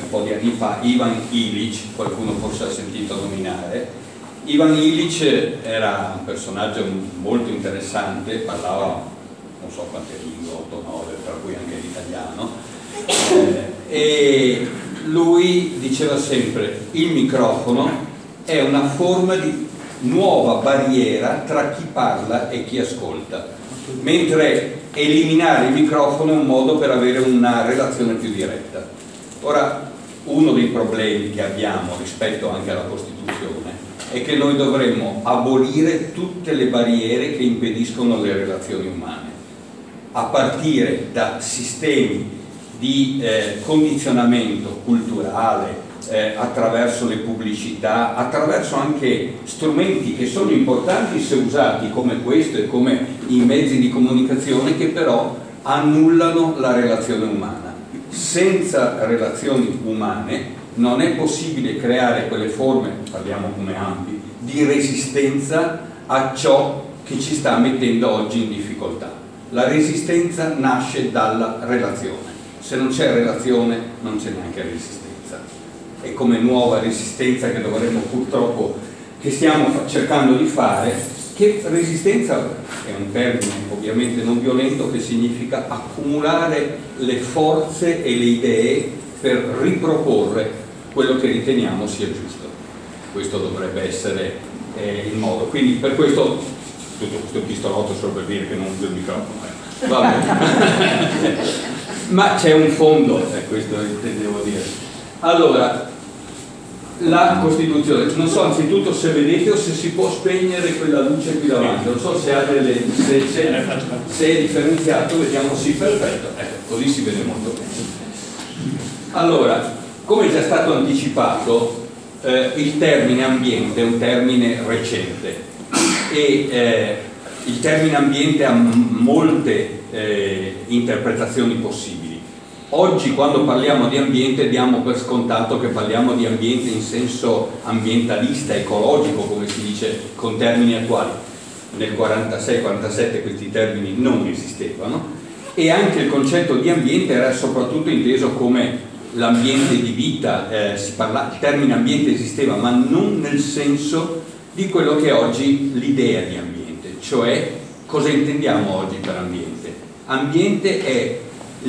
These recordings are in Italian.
un po' di anni fa, Ivan Ilic, qualcuno forse ha sentito nominare. Ivan Ilic era un personaggio molto interessante, parlava non so quante lingue, 8 9, tra cui anche l'italiano, eh, e lui diceva sempre il microfono è una forma di nuova barriera tra chi parla e chi ascolta, mentre eliminare il microfono è un modo per avere una relazione più diretta. Ora, uno dei problemi che abbiamo rispetto anche alla Costituzione è che noi dovremmo abolire tutte le barriere che impediscono le relazioni umane, a partire da sistemi di eh, condizionamento culturale, eh, attraverso le pubblicità, attraverso anche strumenti che sono importanti se usati come questo e come i mezzi di comunicazione che però annullano la relazione umana. Senza relazioni umane non è possibile creare quelle forme, parliamo come ampi, di resistenza a ciò che ci sta mettendo oggi in difficoltà. La resistenza nasce dalla relazione. Se non c'è relazione non c'è neanche resistenza e come nuova resistenza che dovremmo purtroppo, che stiamo cercando di fare, che resistenza è un termine ovviamente non violento che significa accumulare le forze e le idee per riproporre quello che riteniamo sia giusto. Questo dovrebbe essere eh, il modo. Quindi per questo tutto questo pistolotto solo per dire che non uso il microfono. Eh. Ma c'è un fondo, eh, questo intendevo dire. Allora, la Costituzione, non so anzitutto se vedete o se si può spegnere quella luce qui davanti, non so se, ha delle, se, se, se è differenziato, vediamo sì, perfetto, ecco, così si vede molto bene. Allora, come già stato anticipato, eh, il termine ambiente è un termine recente e eh, il termine ambiente ha molte eh, interpretazioni possibili Oggi quando parliamo di ambiente diamo per scontato che parliamo di ambiente in senso ambientalista, ecologico, come si dice con termini attuali. Nel 46-47 questi termini non esistevano e anche il concetto di ambiente era soprattutto inteso come l'ambiente di vita, eh, parla, il termine ambiente esisteva ma non nel senso di quello che è oggi l'idea di ambiente, cioè cosa intendiamo oggi per ambiente. Ambiente è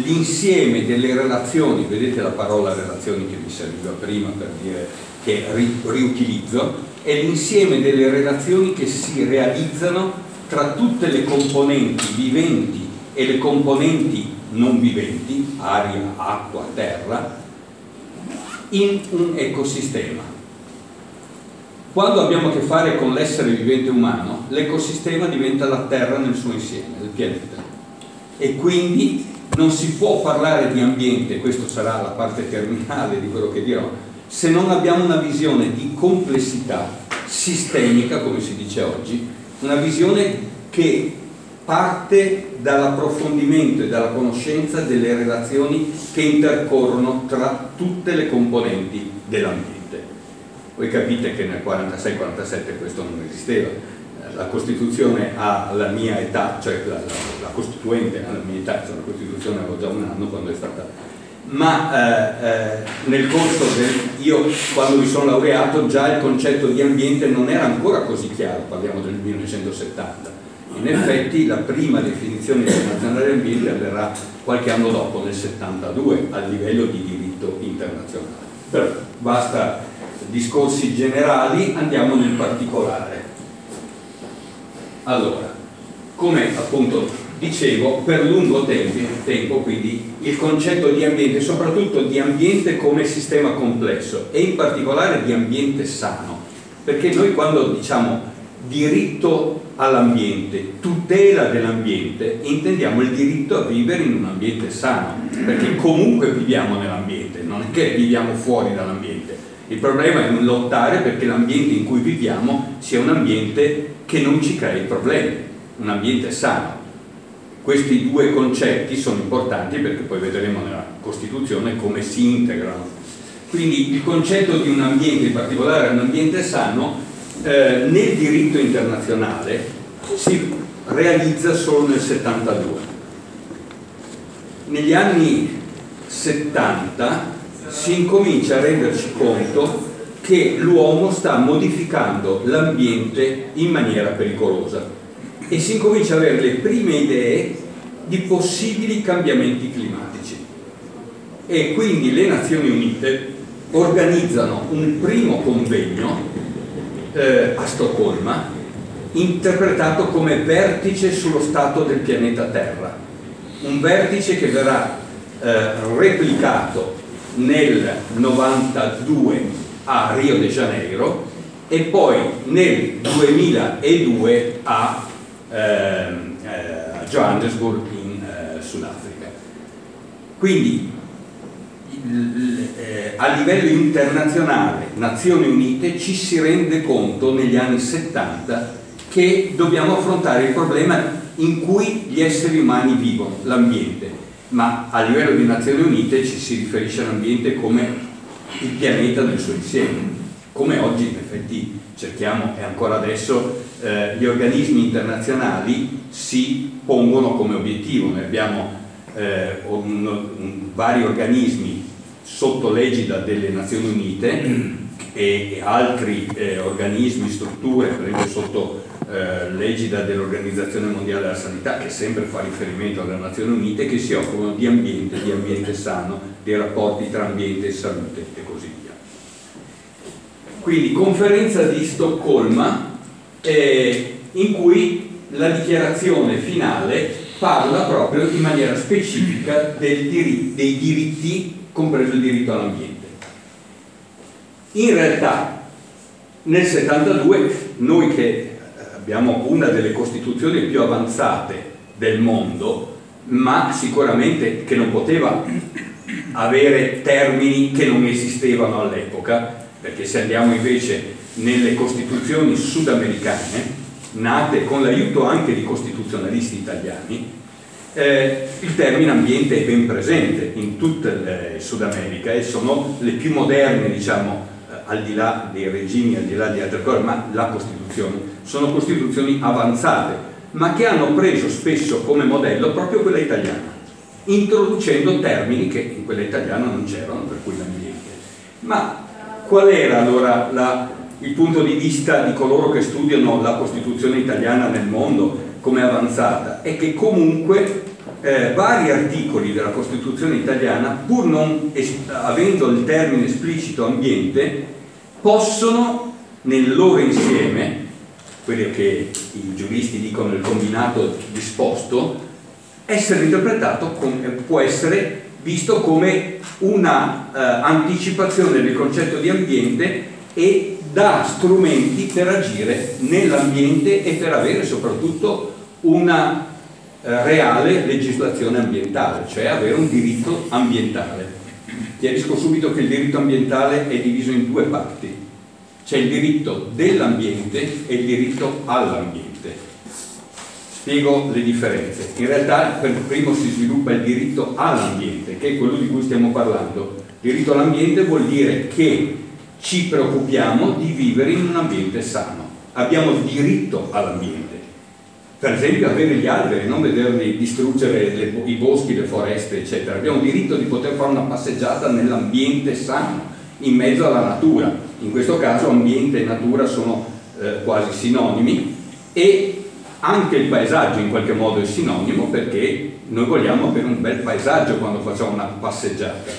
l'insieme delle relazioni, vedete la parola relazioni che mi serviva prima per dire che ri, riutilizzo, è l'insieme delle relazioni che si realizzano tra tutte le componenti viventi e le componenti non viventi, aria, acqua, terra, in un ecosistema. Quando abbiamo a che fare con l'essere vivente umano, l'ecosistema diventa la terra nel suo insieme, il pianeta. E quindi non si può parlare di ambiente, questa sarà la parte terminale di quello che dirò, se non abbiamo una visione di complessità sistemica, come si dice oggi, una visione che parte dall'approfondimento e dalla conoscenza delle relazioni che intercorrono tra tutte le componenti dell'ambiente. Voi capite che nel 46-47 questo non esisteva, la Costituzione alla mia età, cioè la, la, la Costituente alla mia età, cioè la Costituzione avevo già un anno quando è stata ma eh, eh, nel corso del io quando mi sono laureato già il concetto di ambiente non era ancora così chiaro, parliamo del 1970. In effetti la prima definizione internazionale di ambiente avverrà qualche anno dopo, nel 72, a livello di diritto internazionale. Però basta discorsi generali, andiamo nel particolare. Allora, come appunto dicevo, per lungo tempo, tempo, quindi il concetto di ambiente, soprattutto di ambiente come sistema complesso e in particolare di ambiente sano, perché noi quando diciamo diritto all'ambiente, tutela dell'ambiente, intendiamo il diritto a vivere in un ambiente sano, perché comunque viviamo nell'ambiente, non è che viviamo fuori dall'ambiente. Il problema è lottare perché l'ambiente in cui viviamo sia un ambiente che non ci crei problemi, un ambiente sano. Questi due concetti sono importanti perché poi vedremo nella Costituzione come si integrano. Quindi il concetto di un ambiente, in particolare un ambiente sano, eh, nel diritto internazionale si realizza solo nel 72. Negli anni 70 si incomincia a renderci conto che l'uomo sta modificando l'ambiente in maniera pericolosa e si incomincia a avere le prime idee di possibili cambiamenti climatici. E quindi le Nazioni Unite organizzano un primo convegno eh, a Stoccolma interpretato come vertice sullo stato del pianeta Terra, un vertice che verrà eh, replicato nel 92 a Rio de Janeiro e poi nel 2002 a, ehm, eh, Johannesburg in eh, Sudafrica. Quindi eh, a livello internazionale, Nazioni Unite, ci si rende conto negli anni 70 che dobbiamo affrontare il problema in cui gli esseri umani vivono, l'ambiente, ma a livello di Nazioni Unite ci si riferisce all'ambiente come il pianeta nel suo insieme, come oggi in effetti cerchiamo e ancora adesso eh, gli organismi internazionali si pongono come obiettivo, noi abbiamo eh, un, un, vari organismi sotto l'egida delle Nazioni Unite e, e altri eh, organismi, strutture, prende sotto eh, l'egida dell'Organizzazione Mondiale della Sanità, che sempre fa riferimento alle Nazioni Unite, che si occupano di ambiente, di ambiente sano, dei rapporti tra ambiente e salute e così via. Quindi conferenza di Stoccolma eh, in cui la dichiarazione finale parla proprio in maniera specifica diri dei diritti, compreso il diritto all'ambiente. In realtà nel 72 noi che abbiamo una delle costituzioni più avanzate del mondo, ma sicuramente che non poteva avere termini che non esistevano all'epoca, perché se andiamo invece nelle costituzioni sudamericane, nate con l'aiuto anche di costituzionalisti italiani, eh, il termine ambiente è ben presente in tutta il Sud America e sono le più moderne, diciamo, eh, al di là dei regimi, al di là di altre cose, ma la Costituzione, sono Costituzioni avanzate, ma che hanno preso spesso come modello proprio quella italiana introducendo termini che in quella italiana non c'erano, per cui l'ambiente. Ma qual era allora la, il punto di vista di coloro che studiano la Costituzione italiana nel mondo come avanzata? È che comunque eh, vari articoli della Costituzione italiana, pur non avendo il termine esplicito ambiente, possono nel loro insieme, quello che i giuristi dicono il combinato disposto, essere interpretato come, può essere visto come una eh, anticipazione del concetto di ambiente e dà strumenti per agire nell'ambiente e per avere soprattutto una eh, reale legislazione ambientale, cioè avere un diritto ambientale. Chiarisco subito che il diritto ambientale è diviso in due parti, c'è il diritto dell'ambiente e il diritto all'ambiente. Spiego le differenze. In realtà per primo si sviluppa il diritto all'ambiente, che è quello di cui stiamo parlando. Il diritto all'ambiente vuol dire che ci preoccupiamo di vivere in un ambiente sano. Abbiamo diritto all'ambiente. Per esempio avere gli alberi, non vederli distruggere le, i boschi, le foreste, eccetera. Abbiamo diritto di poter fare una passeggiata nell'ambiente sano, in mezzo alla natura. In questo caso ambiente e natura sono eh, quasi sinonimi e anche il paesaggio in qualche modo è sinonimo perché noi vogliamo avere un bel paesaggio quando facciamo una passeggiata.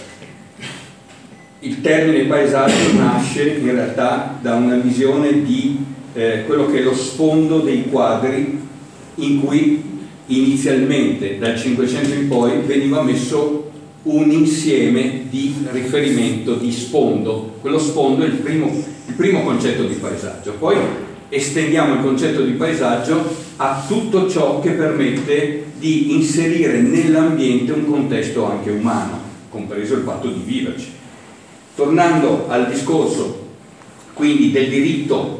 Il termine paesaggio nasce in realtà da una visione di eh, quello che è lo sfondo dei quadri in cui inizialmente dal Cinquecento in poi veniva messo un insieme di riferimento, di sfondo. Quello sfondo è il primo, il primo concetto di paesaggio. Poi estendiamo il concetto di paesaggio a tutto ciò che permette di inserire nell'ambiente un contesto anche umano, compreso il fatto di viverci. Tornando al discorso quindi del diritto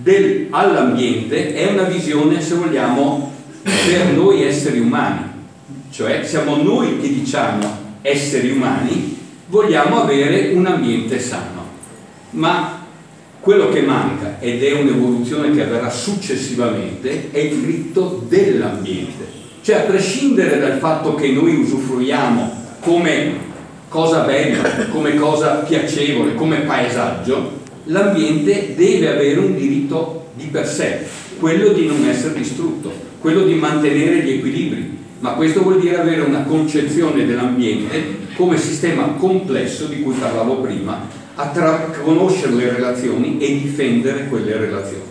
del, all'ambiente, è una visione, se vogliamo, per noi esseri umani, cioè siamo noi che diciamo esseri umani, vogliamo avere un ambiente sano. Ma quello che manca, ed è un'evoluzione che avverrà successivamente, è il diritto dell'ambiente. Cioè a prescindere dal fatto che noi usufruiamo come cosa bella, come cosa piacevole, come paesaggio, l'ambiente deve avere un diritto di per sé, quello di non essere distrutto, quello di mantenere gli equilibri, ma questo vuol dire avere una concezione dell'ambiente come sistema complesso di cui parlavo prima, conoscere le relazioni e difendere quelle relazioni.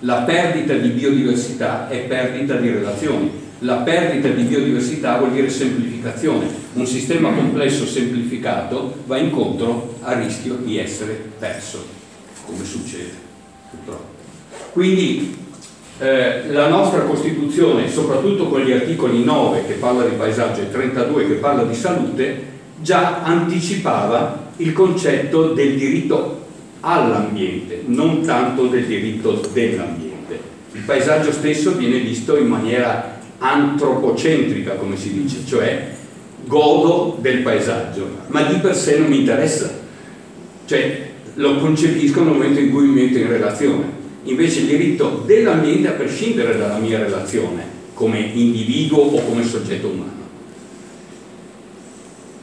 La perdita di biodiversità è perdita di relazioni, la perdita di biodiversità vuol dire semplificazione, un sistema complesso semplificato va incontro a rischio di essere perso, come succede purtroppo. Quindi eh, la nostra Costituzione, soprattutto con gli articoli 9 che parla di paesaggio e 32 che parla di salute, già anticipava il concetto del diritto all'ambiente, non tanto del diritto dell'ambiente. Il paesaggio stesso viene visto in maniera antropocentrica, come si dice, cioè godo del paesaggio, ma di per sé non mi interessa, cioè lo concepisco nel momento in cui mi metto in relazione. Invece il diritto dell'ambiente a prescindere dalla mia relazione come individuo o come soggetto umano.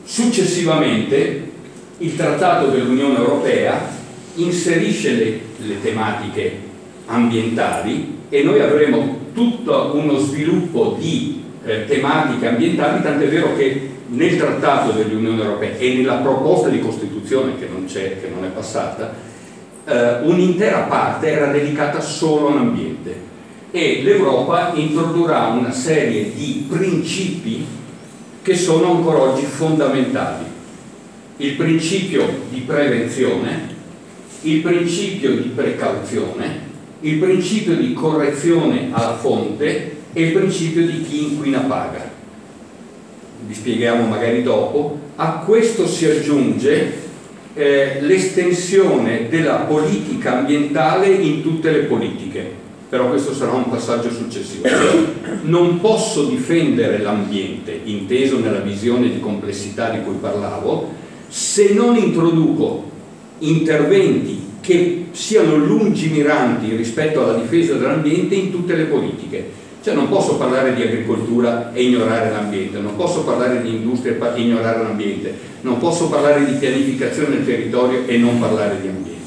Successivamente il Trattato dell'Unione Europea inserisce le, le tematiche ambientali e noi avremo tutto uno sviluppo di eh, tematiche ambientali, tant'è vero che nel Trattato dell'Unione Europea e nella proposta di Costituzione che non c'è, che non è passata, eh, un'intera parte era dedicata solo all'ambiente e l'Europa introdurrà una serie di principi che sono ancora oggi fondamentali. Il principio di prevenzione, il principio di precauzione, il principio di correzione alla fonte e il principio di chi inquina paga. Vi spieghiamo magari dopo. A questo si aggiunge eh, l'estensione della politica ambientale in tutte le politiche, però questo sarà un passaggio successivo. Non posso difendere l'ambiente, inteso nella visione di complessità di cui parlavo, se non introduco interventi che siano lungimiranti rispetto alla difesa dell'ambiente in tutte le politiche. Cioè non posso parlare di agricoltura e ignorare l'ambiente, non posso parlare di industria e ignorare l'ambiente, non posso parlare di pianificazione del territorio e non parlare di ambiente.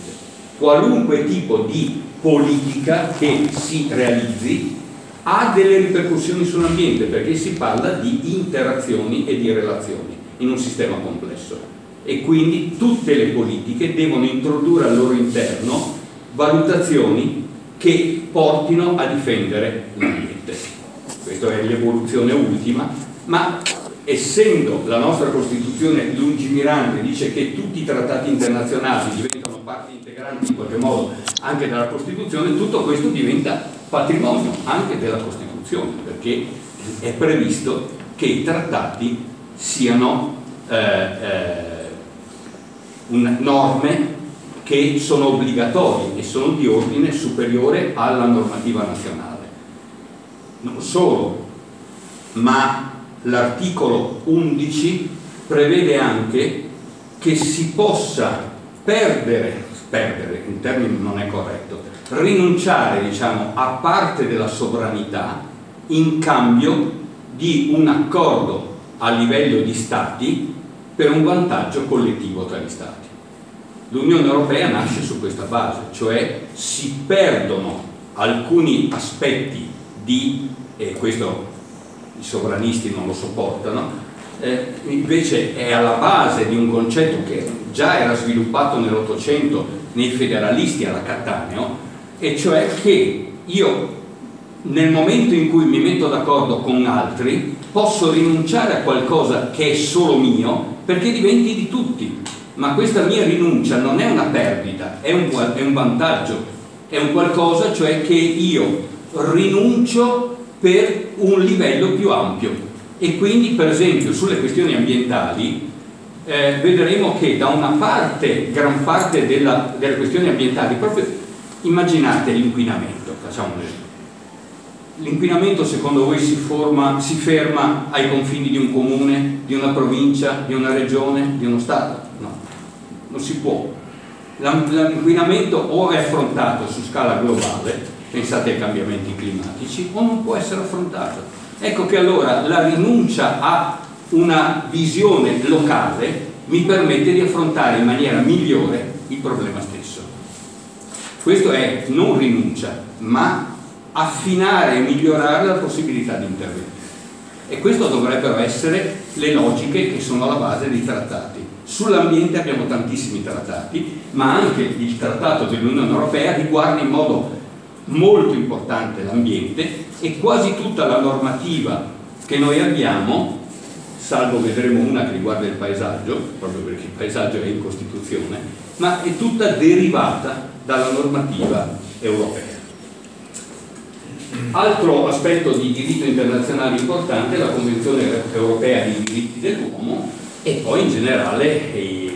Qualunque tipo di politica che si realizzi ha delle ripercussioni sull'ambiente perché si parla di interazioni e di relazioni in un sistema complesso e quindi tutte le politiche devono introdurre al loro interno valutazioni che portino a difendere l'ambiente. Questa è l'evoluzione ultima, ma essendo la nostra Costituzione lungimirante dice che tutti i trattati internazionali diventano parti integranti in qualche modo anche della Costituzione, tutto questo diventa patrimonio anche della Costituzione, perché è previsto che i trattati siano eh, eh, norme che sono obbligatorie e sono di ordine superiore alla normativa nazionale. Non solo, ma l'articolo 11 prevede anche che si possa perdere, perdere, in termini non è corretto, rinunciare diciamo, a parte della sovranità in cambio di un accordo a livello di stati per un vantaggio collettivo tra gli Stati. L'Unione Europea nasce su questa base, cioè si perdono alcuni aspetti di, e questo i sovranisti non lo sopportano, eh, invece è alla base di un concetto che già era sviluppato nell'Ottocento nei federalisti alla Cattaneo, e cioè che io nel momento in cui mi metto d'accordo con altri posso rinunciare a qualcosa che è solo mio perché diventi di tutti. Ma questa mia rinuncia non è una perdita, è un, è un vantaggio, è un qualcosa cioè che io rinuncio per un livello più ampio. E quindi, per esempio, sulle questioni ambientali eh, vedremo che da una parte, gran parte della, delle questioni ambientali, proprio immaginate l'inquinamento, facciamo un esempio L'inquinamento secondo voi si, forma, si ferma ai confini di un comune, di una provincia, di una regione, di uno Stato? No, non si può. L'inquinamento o è affrontato su scala globale, pensate ai cambiamenti climatici, o non può essere affrontato. Ecco che allora la rinuncia a una visione locale mi permette di affrontare in maniera migliore il problema stesso. Questo è non rinuncia, ma affinare e migliorare la possibilità di intervento. E questo dovrebbero essere le logiche che sono alla base dei trattati. Sull'ambiente abbiamo tantissimi trattati, ma anche il trattato dell'Unione Europea riguarda in modo molto importante l'ambiente e quasi tutta la normativa che noi abbiamo, salvo vedremo una che riguarda il paesaggio, proprio perché il paesaggio è in Costituzione, ma è tutta derivata dalla normativa europea. Altro aspetto di diritto internazionale importante è la Convenzione europea dei diritti dell'uomo e poi in generale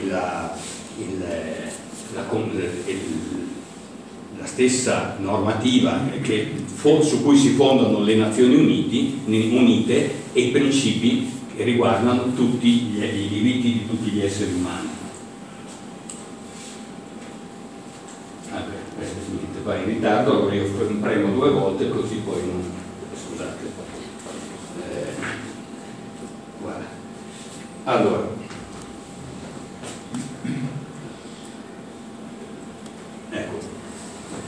la, il, la, il, la stessa normativa che, su cui si fondano le Nazioni Uniti, Unite e i principi che riguardano tutti gli, i diritti di tutti gli esseri umani. va in ritardo, allora io premo due volte così poi non... scusate. Eh. Allora. Ecco,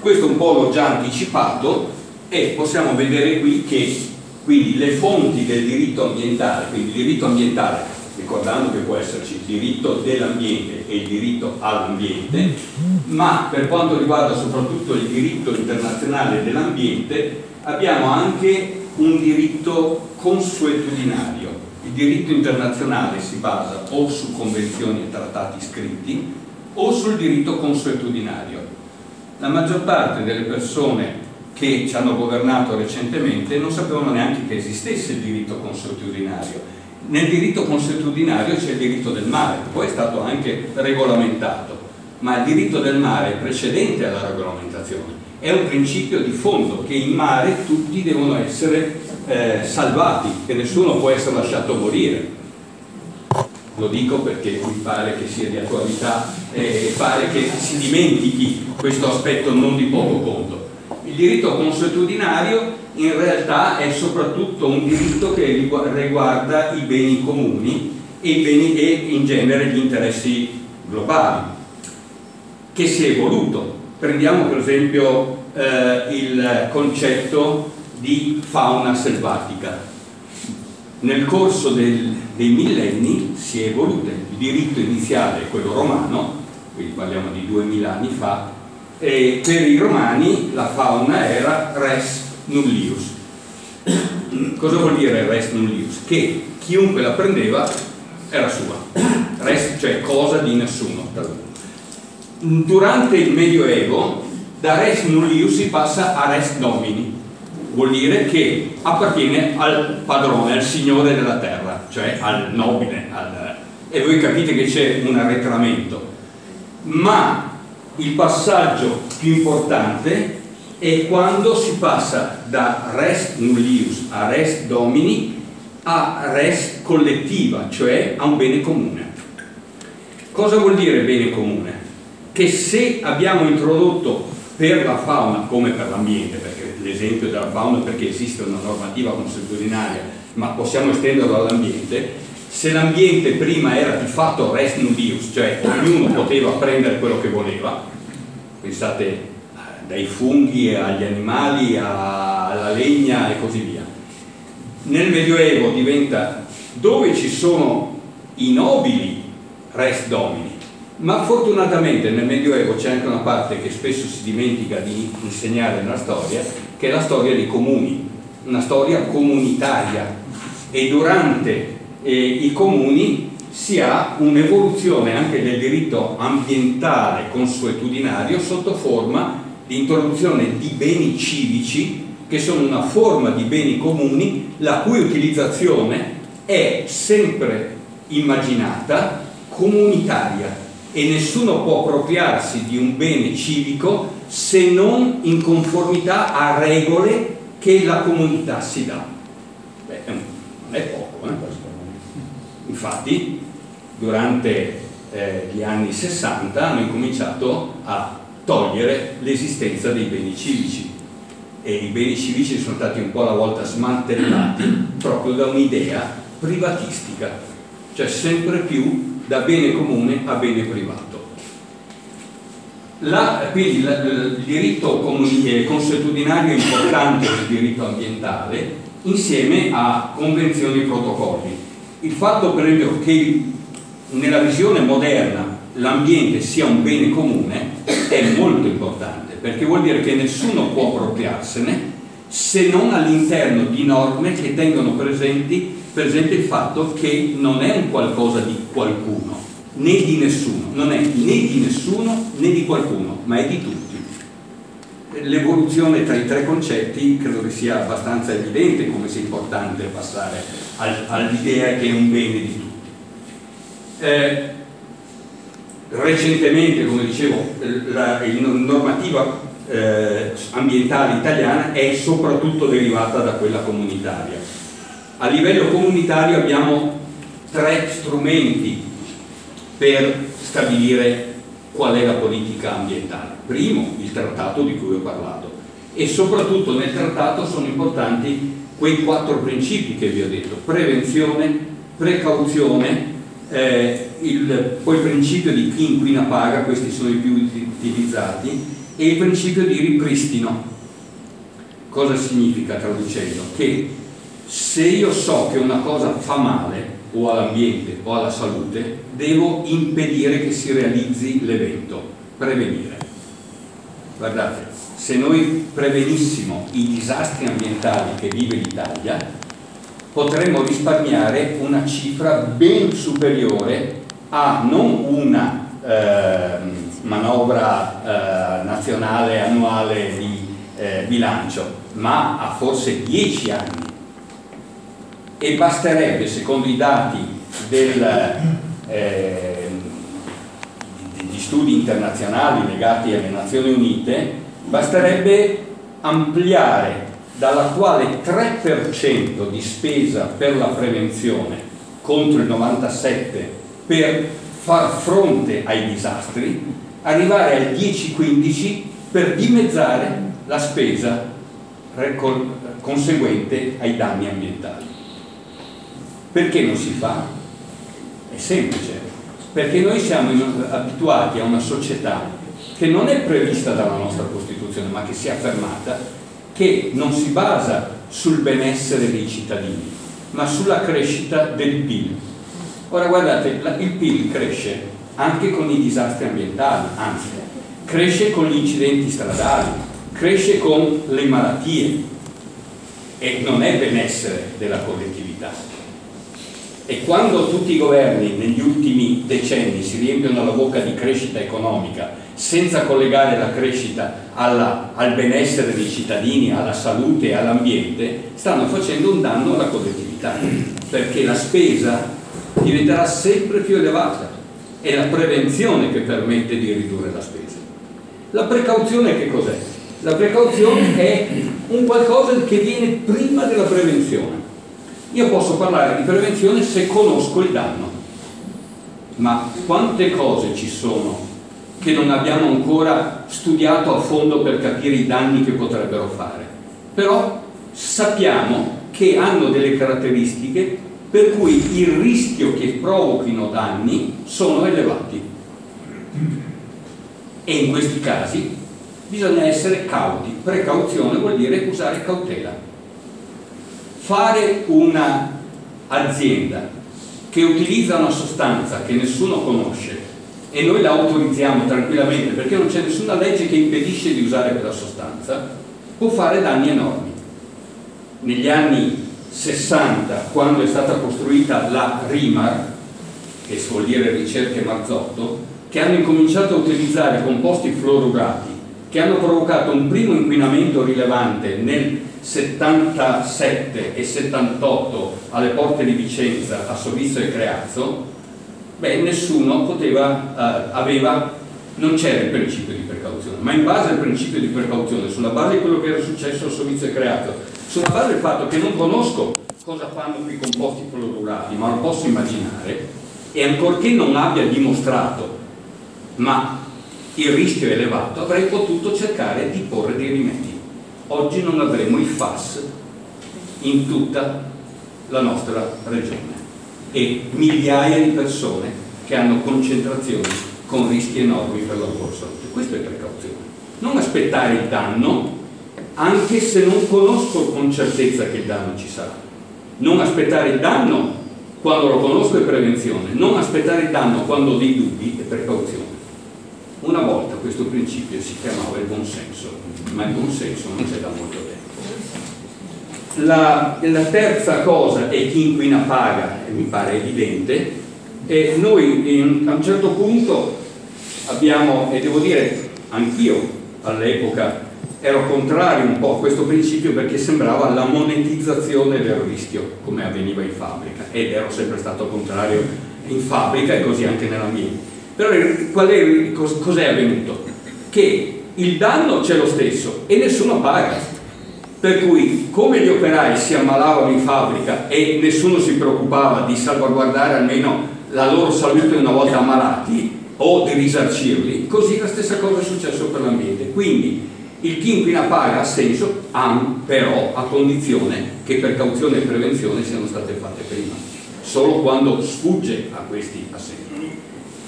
questo un po' l'ho già anticipato e possiamo vedere qui che quindi le fonti del diritto ambientale, quindi il diritto ambientale ricordando che può esserci il diritto dell'ambiente e il diritto all'ambiente, ma per quanto riguarda soprattutto il diritto internazionale dell'ambiente abbiamo anche un diritto consuetudinario. Il diritto internazionale si basa o su convenzioni e trattati scritti o sul diritto consuetudinario. La maggior parte delle persone che ci hanno governato recentemente non sapevano neanche che esistesse il diritto consuetudinario nel diritto consuetudinario c'è il diritto del mare, poi è stato anche regolamentato, ma il diritto del mare è precedente alla regolamentazione, è un principio di fondo che in mare tutti devono essere eh, salvati, che nessuno può essere lasciato morire. Lo dico perché mi pare che sia di attualità e pare che si dimentichi questo aspetto non di poco conto. Il diritto consuetudinario in realtà è soprattutto un diritto che riguarda i beni comuni e, i beni, e in genere gli interessi globali, che si è evoluto. Prendiamo per esempio eh, il concetto di fauna selvatica. Nel corso del, dei millenni si è evoluto. Il diritto iniziale è quello romano, quindi parliamo di 2000 anni fa, e per i romani la fauna era res nullius. Cosa vuol dire res nullius? Che chiunque la prendeva era sua, res, cioè cosa di nessuno. Durante il Medioevo da res nullius si passa a res domini, vuol dire che appartiene al padrone, al signore della terra, cioè al nobile, al... e voi capite che c'è un arretramento. Ma il passaggio più importante è quando si passa da res nullius a res domini a res collettiva, cioè a un bene comune. Cosa vuol dire bene comune? Che se abbiamo introdotto per la fauna come per l'ambiente, perché l'esempio della fauna è perché esiste una normativa consuetudinaria, ma possiamo estenderlo all'ambiente, se l'ambiente prima era di fatto res nullius, cioè ognuno poteva prendere quello che voleva, pensate dai funghi agli animali alla legna e così via. Nel Medioevo diventa dove ci sono i nobili res domini, ma fortunatamente nel Medioevo c'è anche una parte che spesso si dimentica di insegnare nella storia, che è la storia dei comuni, una storia comunitaria e durante eh, i comuni si ha un'evoluzione anche del diritto ambientale consuetudinario sotto forma l'introduzione di beni civici che sono una forma di beni comuni la cui utilizzazione è sempre immaginata comunitaria e nessuno può appropriarsi di un bene civico se non in conformità a regole che la comunità si dà. Beh, non è poco. Eh? Infatti, durante eh, gli anni 60 hanno incominciato a togliere l'esistenza dei beni civici e i beni civici sono stati un po' alla volta smantellati proprio da un'idea privatistica, cioè sempre più da bene comune a bene privato. La, quindi la, il diritto eh, consuetudinario importante del diritto ambientale insieme a convenzioni e protocolli. Il fatto per esempio che nella visione moderna l'ambiente sia un bene comune è molto importante perché vuol dire che nessuno può appropriarsene se non all'interno di norme che tengono presenti, presente il fatto che non è un qualcosa di qualcuno, né di nessuno, non è né di nessuno né di qualcuno, ma è di tutti. L'evoluzione tra i tre concetti credo che sia abbastanza evidente come sia importante passare al, all'idea che è un bene di tutti. Eh, recentemente, come dicevo, la, la normativa eh, ambientale italiana è soprattutto derivata da quella comunitaria. A livello comunitario abbiamo tre strumenti per stabilire qual è la politica ambientale. Primo, il trattato di cui ho parlato e soprattutto nel trattato sono importanti quei quattro principi che vi ho detto, prevenzione, precauzione, eh, il, poi il principio di chi inquina paga, questi sono i più utilizzati, e il principio di ripristino. Cosa significa traducendo? Che se io so che una cosa fa male o all'ambiente o alla salute, devo impedire che si realizzi l'evento, prevenire. Guardate, se noi prevenissimo i disastri ambientali che vive l'Italia, potremmo risparmiare una cifra ben superiore a non una eh, manovra eh, nazionale annuale di eh, bilancio, ma a forse 10 anni. E basterebbe, secondo i dati del, eh, studi internazionali legati alle Nazioni Unite, basterebbe ampliare dall'attuale 3% di spesa per la prevenzione contro il 97% per far fronte ai disastri arrivare al 10-15 per dimezzare la spesa conseguente ai danni ambientali. Perché non si fa? È semplice, perché noi siamo abituati a una società che non è prevista dalla nostra Costituzione, ma che si è affermata, che non si basa sul benessere dei cittadini, ma sulla crescita del PIL. Ora guardate, il PIL cresce anche con i disastri ambientali, anzi, cresce con gli incidenti stradali, cresce con le malattie e non è benessere della collettività. E quando tutti i governi negli ultimi decenni si riempiono la bocca di crescita economica senza collegare la crescita alla, al benessere dei cittadini, alla salute e all'ambiente, stanno facendo un danno alla collettività, perché la spesa diventerà sempre più elevata è la prevenzione che permette di ridurre la spesa. La precauzione che cos'è? La precauzione è un qualcosa che viene prima della prevenzione. Io posso parlare di prevenzione se conosco il danno, ma quante cose ci sono che non abbiamo ancora studiato a fondo per capire i danni che potrebbero fare? Però sappiamo che hanno delle caratteristiche per cui il rischio che provochino danni sono elevati. E in questi casi bisogna essere cauti. Precauzione vuol dire usare cautela. Fare un'azienda che utilizza una sostanza che nessuno conosce e noi la autorizziamo tranquillamente perché non c'è nessuna legge che impedisce di usare quella sostanza, può fare danni enormi. Negli anni 60, quando è stata costruita la RIMAR, che vuol dire ricerche Marzotto, che hanno incominciato a utilizzare composti fluorurati che hanno provocato un primo inquinamento rilevante nel 77 e 78 alle porte di Vicenza, a Sovizio e Creazzo, beh, nessuno poteva, eh, aveva, non c'era il principio di precauzione, ma in base al principio di precauzione, sulla base di quello che era successo a Sovizio e Creazzo, sulla base del fatto che non conosco cosa fanno quei composti fluorurati, ma lo posso immaginare, e ancorché non abbia dimostrato, ma il rischio è elevato, avrei potuto cercare di porre dei rimedi. Oggi non avremo i FAS in tutta la nostra regione e migliaia di persone che hanno concentrazioni con rischi enormi per la loro salute. Questo è precauzione. Non aspettare il danno anche se non conosco con certezza che il danno ci sarà. Non aspettare il danno quando lo conosco è prevenzione, non aspettare il danno quando ho dei dubbi è precauzione. Una volta questo principio si chiamava il buon senso, ma il buon senso non c'è da molto tempo. La, la, terza cosa è chi inquina paga, e mi pare evidente, e noi in, a un certo punto abbiamo, e devo dire anch'io all'epoca ero contrario un po' a questo principio perché sembrava la monetizzazione del rischio come avveniva in fabbrica ed ero sempre stato contrario in fabbrica e così anche nell'ambiente. Qual è, cos, cos'è avvenuto? Che il danno c'è lo stesso e nessuno paga. Per cui come gli operai si ammalavano in fabbrica e nessuno si preoccupava di salvaguardare almeno la loro salute una volta ammalati o di risarcirli, così la stessa cosa è successo per l'ambiente. Quindi il chi inquina paga ha senso, però a condizione che precauzione e prevenzione siano state fatte prima, solo quando sfugge a questi assetti.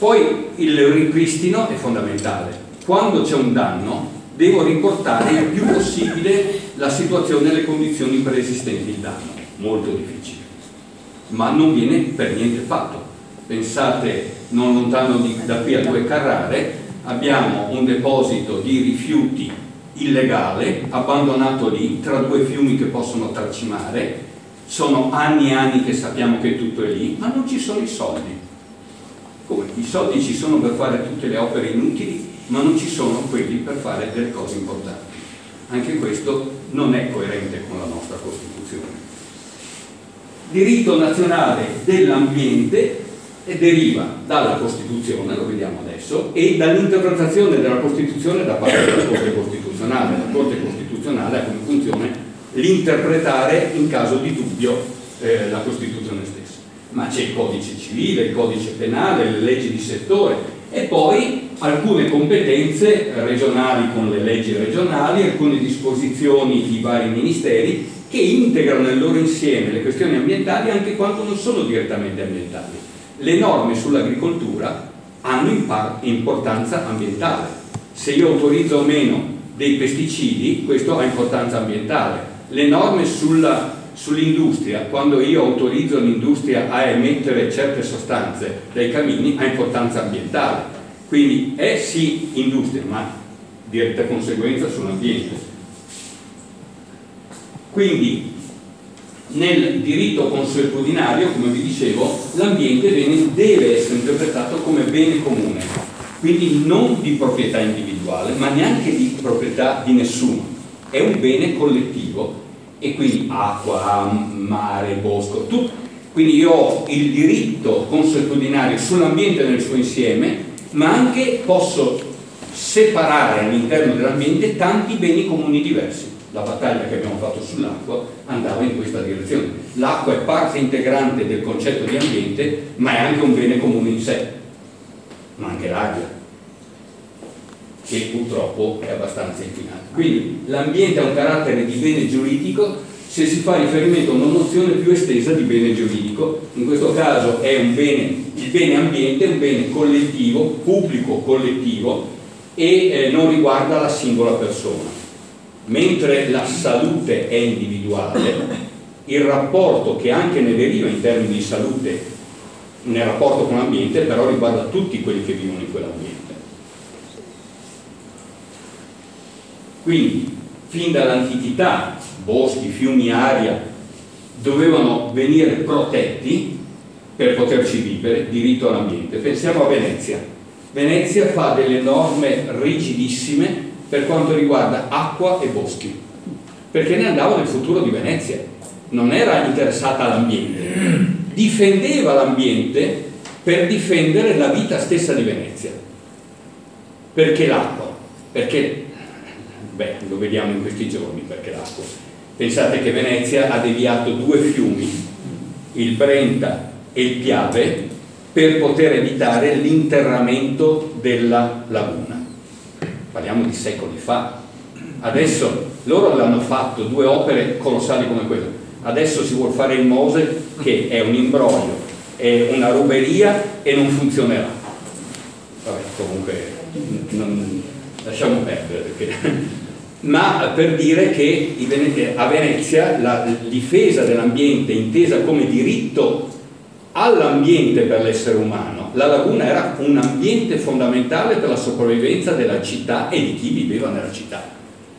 Poi il ripristino è fondamentale. Quando c'è un danno devo riportare il più possibile la situazione e le condizioni preesistenti il danno. Molto difficile. Ma non viene per niente fatto. Pensate, non lontano di, da qui a due Carrare, abbiamo un deposito di rifiuti illegale, abbandonato lì, tra due fiumi che possono tracimare, sono anni e anni che sappiamo che tutto è lì, ma non ci sono i soldi. Come? I soldi ci sono per fare tutte le opere inutili, ma non ci sono quelli per fare delle cose importanti. Anche questo non è coerente con la nostra Costituzione. Diritto nazionale dell'ambiente deriva dalla Costituzione, lo vediamo adesso, e dall'interpretazione della Costituzione da parte della Corte Costituzionale. La Corte Costituzionale ha come funzione l'interpretare in caso di dubbio eh, la Costituzione stessa. Ma c'è il codice civile, il codice penale, le leggi di settore e poi alcune competenze regionali con le leggi regionali, alcune disposizioni di vari ministeri che integrano nel loro insieme le questioni ambientali anche quando non sono direttamente ambientali le norme sull'agricoltura hanno importanza ambientale. Se io autorizzo o meno dei pesticidi, questo ha importanza ambientale. Le norme sull'industria, quando io autorizzo l'industria a emettere certe sostanze dai camini, ha importanza ambientale. Quindi è sì industria, ma diretta conseguenza sull'ambiente. Quindi nel diritto consuetudinario, come vi dicevo, l'ambiente deve essere interpretato come bene comune, quindi non di proprietà individuale, ma neanche di proprietà di nessuno, è un bene collettivo e quindi acqua, mare, bosco, tutto. Quindi io ho il diritto consuetudinario sull'ambiente nel suo insieme, ma anche posso separare all'interno dell'ambiente tanti beni comuni diversi la battaglia che abbiamo fatto sull'acqua andava in questa direzione. L'acqua è parte integrante del concetto di ambiente, ma è anche un bene comune in sé, ma anche l'aria, che purtroppo è abbastanza inquinata. Quindi l'ambiente ha un carattere di bene giuridico se si fa riferimento a una nozione più estesa di bene giuridico, in questo caso è un bene, il bene ambiente è un bene collettivo, pubblico collettivo e eh, non riguarda la singola persona mentre la salute è individuale, il rapporto che anche ne deriva in termini di salute nel rapporto con l'ambiente però riguarda tutti quelli che vivono in quell'ambiente. Quindi, fin dall'antichità, boschi, fiumi, aria dovevano venire protetti per poterci vivere, diritto all'ambiente. Pensiamo a Venezia. Venezia fa delle norme rigidissime per quanto riguarda acqua e boschi, perché ne andava del futuro di Venezia, non era interessata all'ambiente, difendeva l'ambiente per difendere la vita stessa di Venezia. Perché l'acqua? Perché, beh, lo vediamo in questi giorni, perché l'acqua. Pensate che Venezia ha deviato due fiumi, il Brenta e il Piave, per poter evitare l'interramento della laguna parliamo di secoli fa. Adesso loro l'hanno fatto due opere colossali come quelle. Adesso si vuole fare il Mose che è un imbroglio è una ruberia e non funzionerà. Vabbè, comunque non, lasciamo perdere. Perché... Ma per dire che a Venezia la difesa dell'ambiente intesa come diritto all'ambiente per l'essere umano, la laguna era un ambiente fondamentale per la sopravvivenza della città e di chi viveva nella città.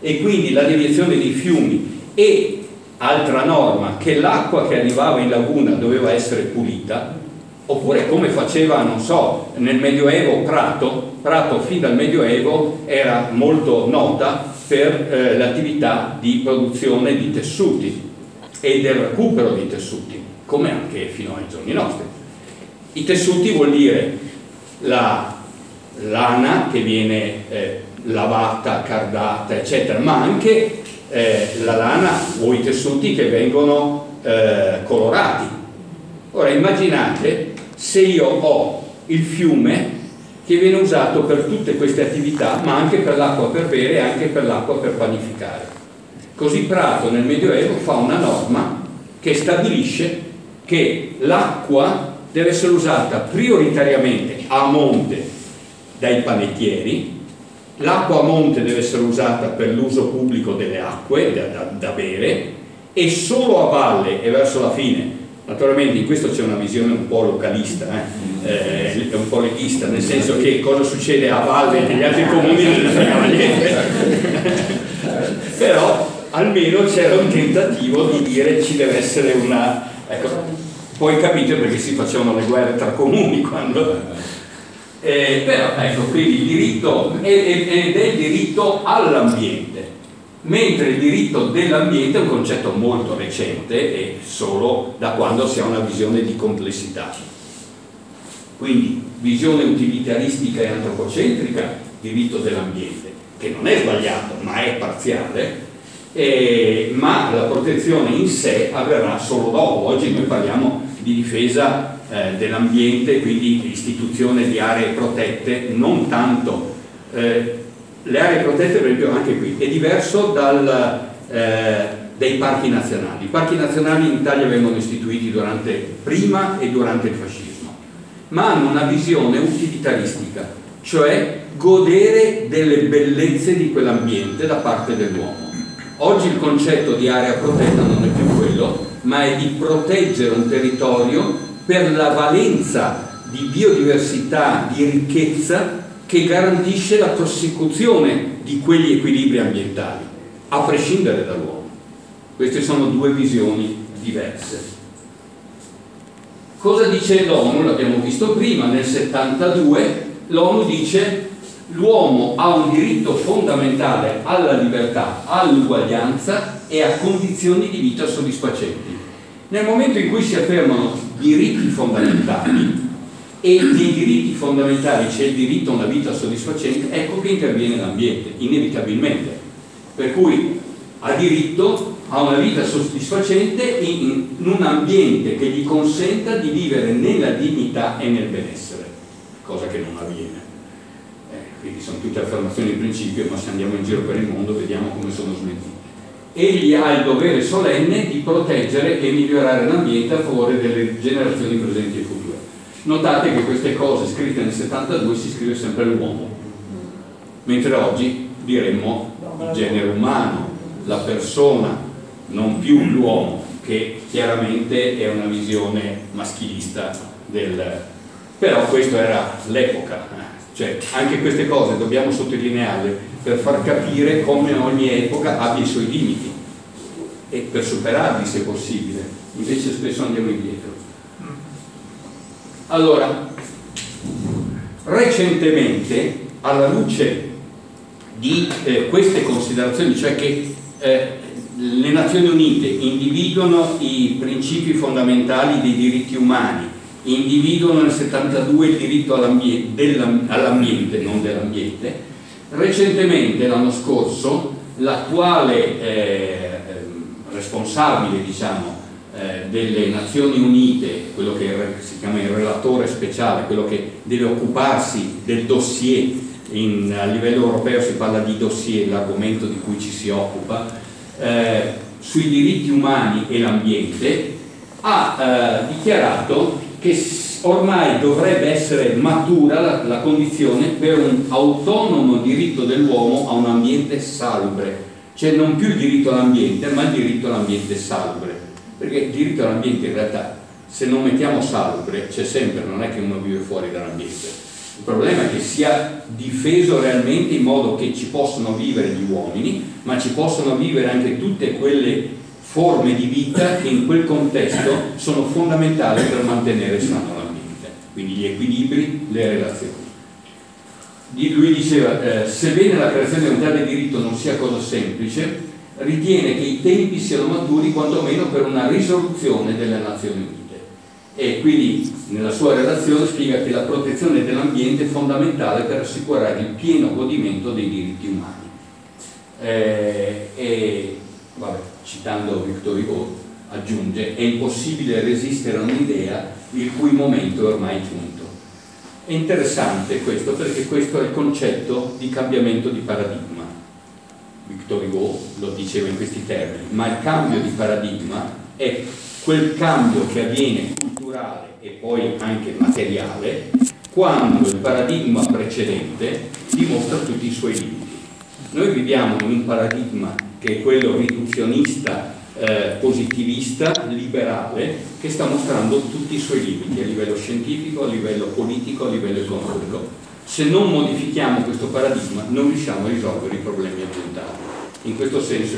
E quindi la deviazione dei fiumi e altra norma che l'acqua che arrivava in laguna doveva essere pulita, oppure come faceva, non so, nel Medioevo Prato, Prato fin dal Medioevo era molto nota per eh, l'attività di produzione di tessuti e del recupero di tessuti, come anche fino ai giorni nostri. I tessuti vuol dire la lana che viene eh, lavata, cardata, eccetera, ma anche eh, la lana o i tessuti che vengono eh, colorati. Ora immaginate se io ho il fiume che viene usato per tutte queste attività, ma anche per l'acqua per bere e anche per l'acqua per panificare. Così Prato nel Medioevo fa una norma che stabilisce che l'acqua deve essere usata prioritariamente a monte dai panettieri l'acqua a monte deve essere usata per l'uso pubblico delle acque da, da, da, bere e solo a valle e verso la fine naturalmente in questo c'è una visione un po' localista eh, eh, un po' leghista nel senso che cosa succede a valle negli altri comuni non fregava niente. Però almeno c'era un tentativo di dire ci deve essere una ecco, poi capite perché si facevano le guerre tra comuni quando eh, però ecco, quindi il diritto ed è il diritto all'ambiente, mentre il diritto dell'ambiente è un concetto molto recente e solo da quando si ha una visione di complessità. Quindi visione utilitaristica e antropocentrica, diritto dell'ambiente, che non è sbagliato ma è parziale, eh, ma la protezione in sé avverrà solo dopo. Oggi noi parliamo di difesa eh, dell'ambiente, quindi istituzione di aree protette, non tanto. Eh, le aree protette, per esempio, anche qui, è diverso dal, eh, dai parchi nazionali. I parchi nazionali in Italia vengono istituiti durante, prima e durante il fascismo, ma hanno una visione utilitaristica, cioè godere delle bellezze di quell'ambiente da parte dell'uomo. Oggi il concetto di area protetta non è più quello, ma è di proteggere un territorio per la valenza di biodiversità, di ricchezza che garantisce la prosecuzione di quegli equilibri ambientali, a prescindere dall'uomo. Queste sono due visioni diverse. Cosa dice l'ONU? L'abbiamo visto prima, nel 72 l'ONU dice l'uomo ha un diritto fondamentale alla libertà, all'uguaglianza e a condizioni di vita soddisfacenti. Nel momento in cui si affermano diritti fondamentali e nei diritti fondamentali c'è il diritto a una vita soddisfacente, ecco che interviene l'ambiente, inevitabilmente. Per cui ha diritto a una vita soddisfacente in, un ambiente che gli consenta di vivere nella dignità e nel benessere, cosa che non avviene. Eh, quindi sono tutte affermazioni di principio, ma se andiamo in giro per il mondo vediamo come sono smentite egli ha il dovere solenne di proteggere e migliorare l'ambiente a favore delle generazioni presenti e future. Notate che queste cose scritte nel 72 si scrive sempre l'uomo, mentre oggi diremmo il genere umano, la persona, non più l'uomo, che chiaramente è una visione maschilista del... però questa era l'epoca, cioè anche queste cose dobbiamo sottolinearle per far capire come ogni epoca abbia i suoi limiti e per superarli se possibile, invece spesso andiamo indietro. Allora, recentemente, alla luce di eh, queste considerazioni, cioè che eh, le Nazioni Unite individuano i principi fondamentali dei diritti umani, individuano nel 72 il diritto all'ambiente, all non dell'ambiente, Recentemente, l'anno scorso, l'attuale eh, responsabile diciamo, eh, delle Nazioni Unite, quello che si chiama il relatore speciale, quello che deve occuparsi del dossier, in, a livello europeo si parla di dossier, l'argomento di cui ci si occupa, eh, sui diritti umani e l'ambiente, ha eh, dichiarato che ormai dovrebbe essere matura la, la condizione per un autonomo diritto dell'uomo a un ambiente salubre, cioè non più il diritto all'ambiente, ma il diritto all'ambiente salubre, perché il diritto all'ambiente in realtà se non mettiamo salubre c'è sempre, non è che uno vive fuori dall'ambiente. Il problema è che sia difeso realmente in modo che ci possano vivere gli uomini, ma ci possano vivere anche tutte quelle forme di vita che in quel contesto sono fondamentali per mantenere sano l'ambiente, quindi gli equilibri, le relazioni. Lui diceva, eh, sebbene la creazione di un tale diritto non sia cosa semplice, ritiene che i tempi siano maturi quantomeno per una risoluzione delle Nazioni Unite. E quindi nella sua relazione spiega che la protezione dell'ambiente è fondamentale per assicurare il pieno godimento dei diritti umani. Eh, e vabbè, citando Victor Hugo, aggiunge, è impossibile resistere a un'idea il cui momento è ormai giunto. È interessante questo perché questo è il concetto di cambiamento di paradigma. Victor Hugo lo diceva in questi termini, ma il cambio di paradigma è quel cambio che avviene culturale e poi anche materiale quando il paradigma precedente dimostra tutti i suoi limiti. Noi viviamo in un paradigma che è quello riduzionista, eh, positivista, liberale, che sta mostrando tutti i suoi limiti a livello scientifico, a livello politico, a livello economico. Se non modifichiamo questo paradigma non riusciamo a risolvere i problemi ambientali. In questo senso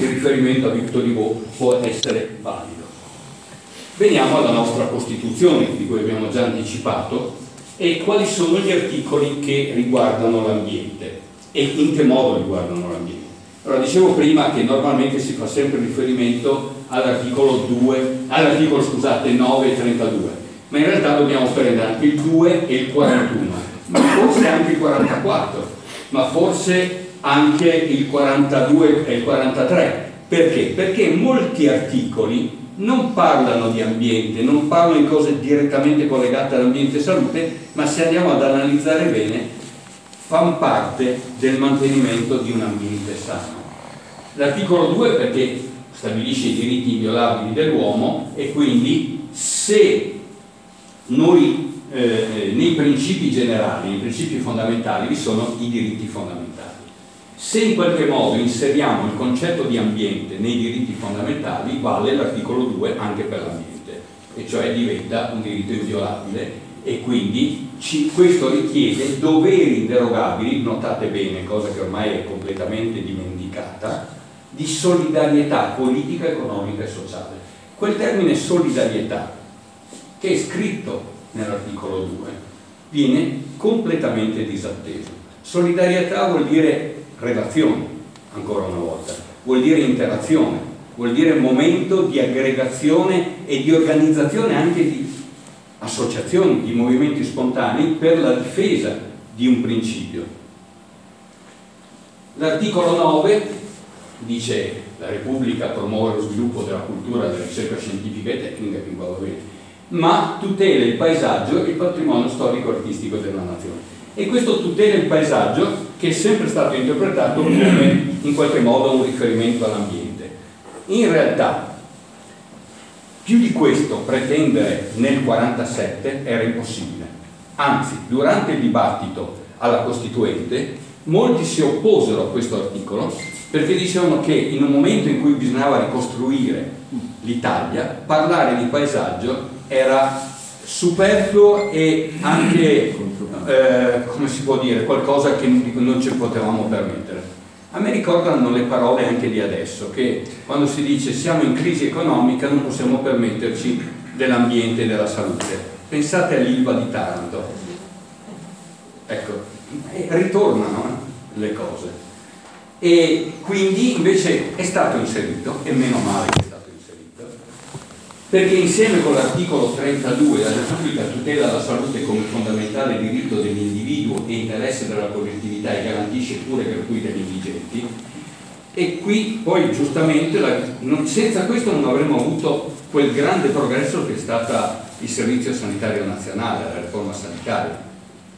il riferimento a Victor Hugo può essere valido. Veniamo alla nostra Costituzione, di cui abbiamo già anticipato, e quali sono gli articoli che riguardano l'ambiente e in che modo riguardano l'ambiente. Allora, dicevo prima che normalmente si fa sempre riferimento all'articolo 2, all'articolo scusate 9 e 32, ma in realtà dobbiamo prendere anche il 2 e il 41, ma forse anche il 44, ma forse anche il 42 e il 43. Perché? Perché molti articoli non parlano di ambiente, non parlano di cose direttamente collegate all'ambiente e salute, ma se andiamo ad analizzare bene, fanno parte del mantenimento di un ambiente sano. L'articolo 2 perché stabilisce i diritti inviolabili dell'uomo e quindi se noi eh, nei principi generali, nei principi fondamentali vi sono i diritti fondamentali. Se in qualche modo inseriamo il concetto di ambiente nei diritti fondamentali vale l'articolo 2 anche per l'ambiente, e cioè diventa un diritto inviolabile e quindi ci, questo richiede doveri inderogabili, notate bene, cosa che ormai è completamente dimenticata, di solidarietà politica, economica e sociale. Quel termine solidarietà, che è scritto nell'articolo 2, viene completamente disatteso. Solidarietà vuol dire relazione, ancora una volta, vuol dire interazione, vuol dire momento di aggregazione e di organizzazione anche di associazioni, di movimenti spontanei per la difesa di un principio. L'articolo 9 dice la Repubblica promuove lo sviluppo della cultura, della ricerca scientifica e tecnica, che va bene, ma tutela il paesaggio e il patrimonio storico-artistico della nazione. E questo tutela il paesaggio che è sempre stato interpretato come in qualche modo un riferimento all'ambiente. In realtà, più di questo pretendere nel 1947 era impossibile. Anzi, durante il dibattito alla Costituente, molti si opposero a questo articolo perché dicevano che in un momento in cui bisognava ricostruire l'Italia, parlare di paesaggio era superfluo e anche, eh, come si può dire, qualcosa che non ci potevamo permettere. A me ricordano le parole anche di adesso, che quando si dice siamo in crisi economica non possiamo permetterci dell'ambiente e della salute. Pensate all'Ilva di Taranto. Ecco, ritornano eh, le cose e quindi invece è stato inserito, e meno male che è stato inserito, perché insieme con l'articolo 32 la Repubblica tutela la salute come fondamentale diritto dell'individuo e interesse della collettività e garantisce pure per cui degli indigenti, e qui poi giustamente la, non, senza questo non avremmo avuto quel grande progresso che è stato il Servizio Sanitario Nazionale, la riforma sanitaria,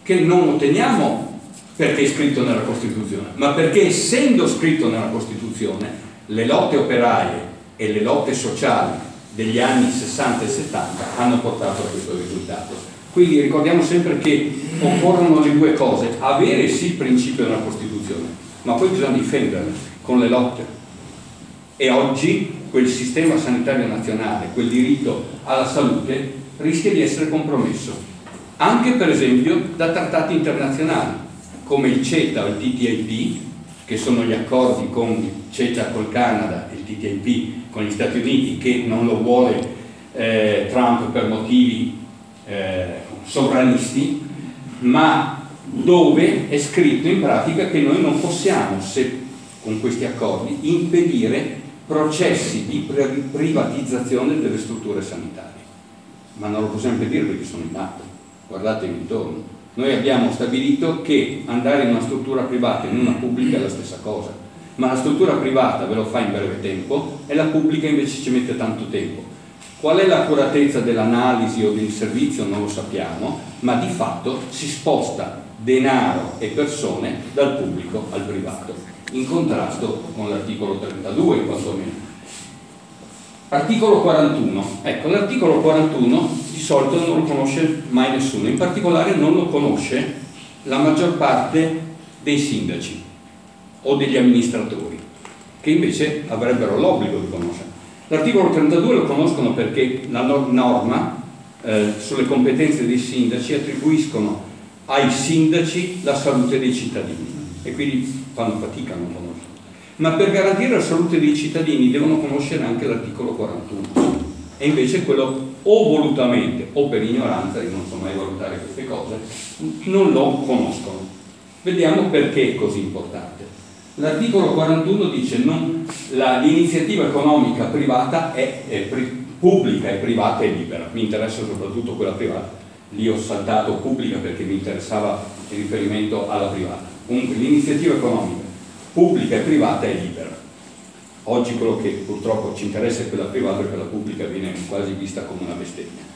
che non otteniamo perché è scritto nella Costituzione, ma perché essendo scritto nella Costituzione le lotte operaie e le lotte sociali degli anni 60 e 70 hanno portato a questo risultato. Quindi ricordiamo sempre che occorrono le due cose, avere sì il principio della Costituzione, ma poi bisogna difenderlo con le lotte. E oggi quel sistema sanitario nazionale, quel diritto alla salute, rischia di essere compromesso, anche per esempio da trattati internazionali, come il CETA o il TTIP, che sono gli accordi con il CETA col Canada e il TTIP con gli Stati Uniti, che non lo vuole eh, Trump per motivi eh, sovranisti, ma dove è scritto in pratica che noi non possiamo, se con questi accordi, impedire processi di privatizzazione delle strutture sanitarie. Ma non lo possiamo impedire perché sono in atto. Guardatevi intorno. Noi abbiamo stabilito che andare in una struttura privata e in una pubblica è la stessa cosa, ma la struttura privata ve lo fa in breve tempo e la pubblica invece ci mette tanto tempo. Qual è l'accuratezza dell'analisi o del servizio non lo sappiamo, ma di fatto si sposta denaro e persone dal pubblico al privato, in contrasto con l'articolo 32 quantomeno. Articolo 41. Ecco, l'articolo 41 di solito non lo conosce mai nessuno, in particolare non lo conosce la maggior parte dei sindaci o degli amministratori, che invece avrebbero l'obbligo di conoscere. L'articolo 32 lo conoscono perché la norma eh, sulle competenze dei sindaci attribuiscono ai sindaci la salute dei cittadini e quindi fanno fatica a non conoscere. Ma per garantire la salute dei cittadini devono conoscere anche l'articolo 41 e invece quello o volutamente o per ignoranza, io non so mai valutare queste cose, non lo conoscono. Vediamo perché è così importante. L'articolo 41 dice la, l'iniziativa economica privata è, è pri, pubblica e privata è libera, mi interessa soprattutto quella privata, lì ho saltato pubblica perché mi interessava il riferimento alla privata. Comunque l'iniziativa economica pubblica e privata è libera. Oggi quello che purtroppo ci interessa è quella privata e quella pubblica viene quasi vista come una bestemmia.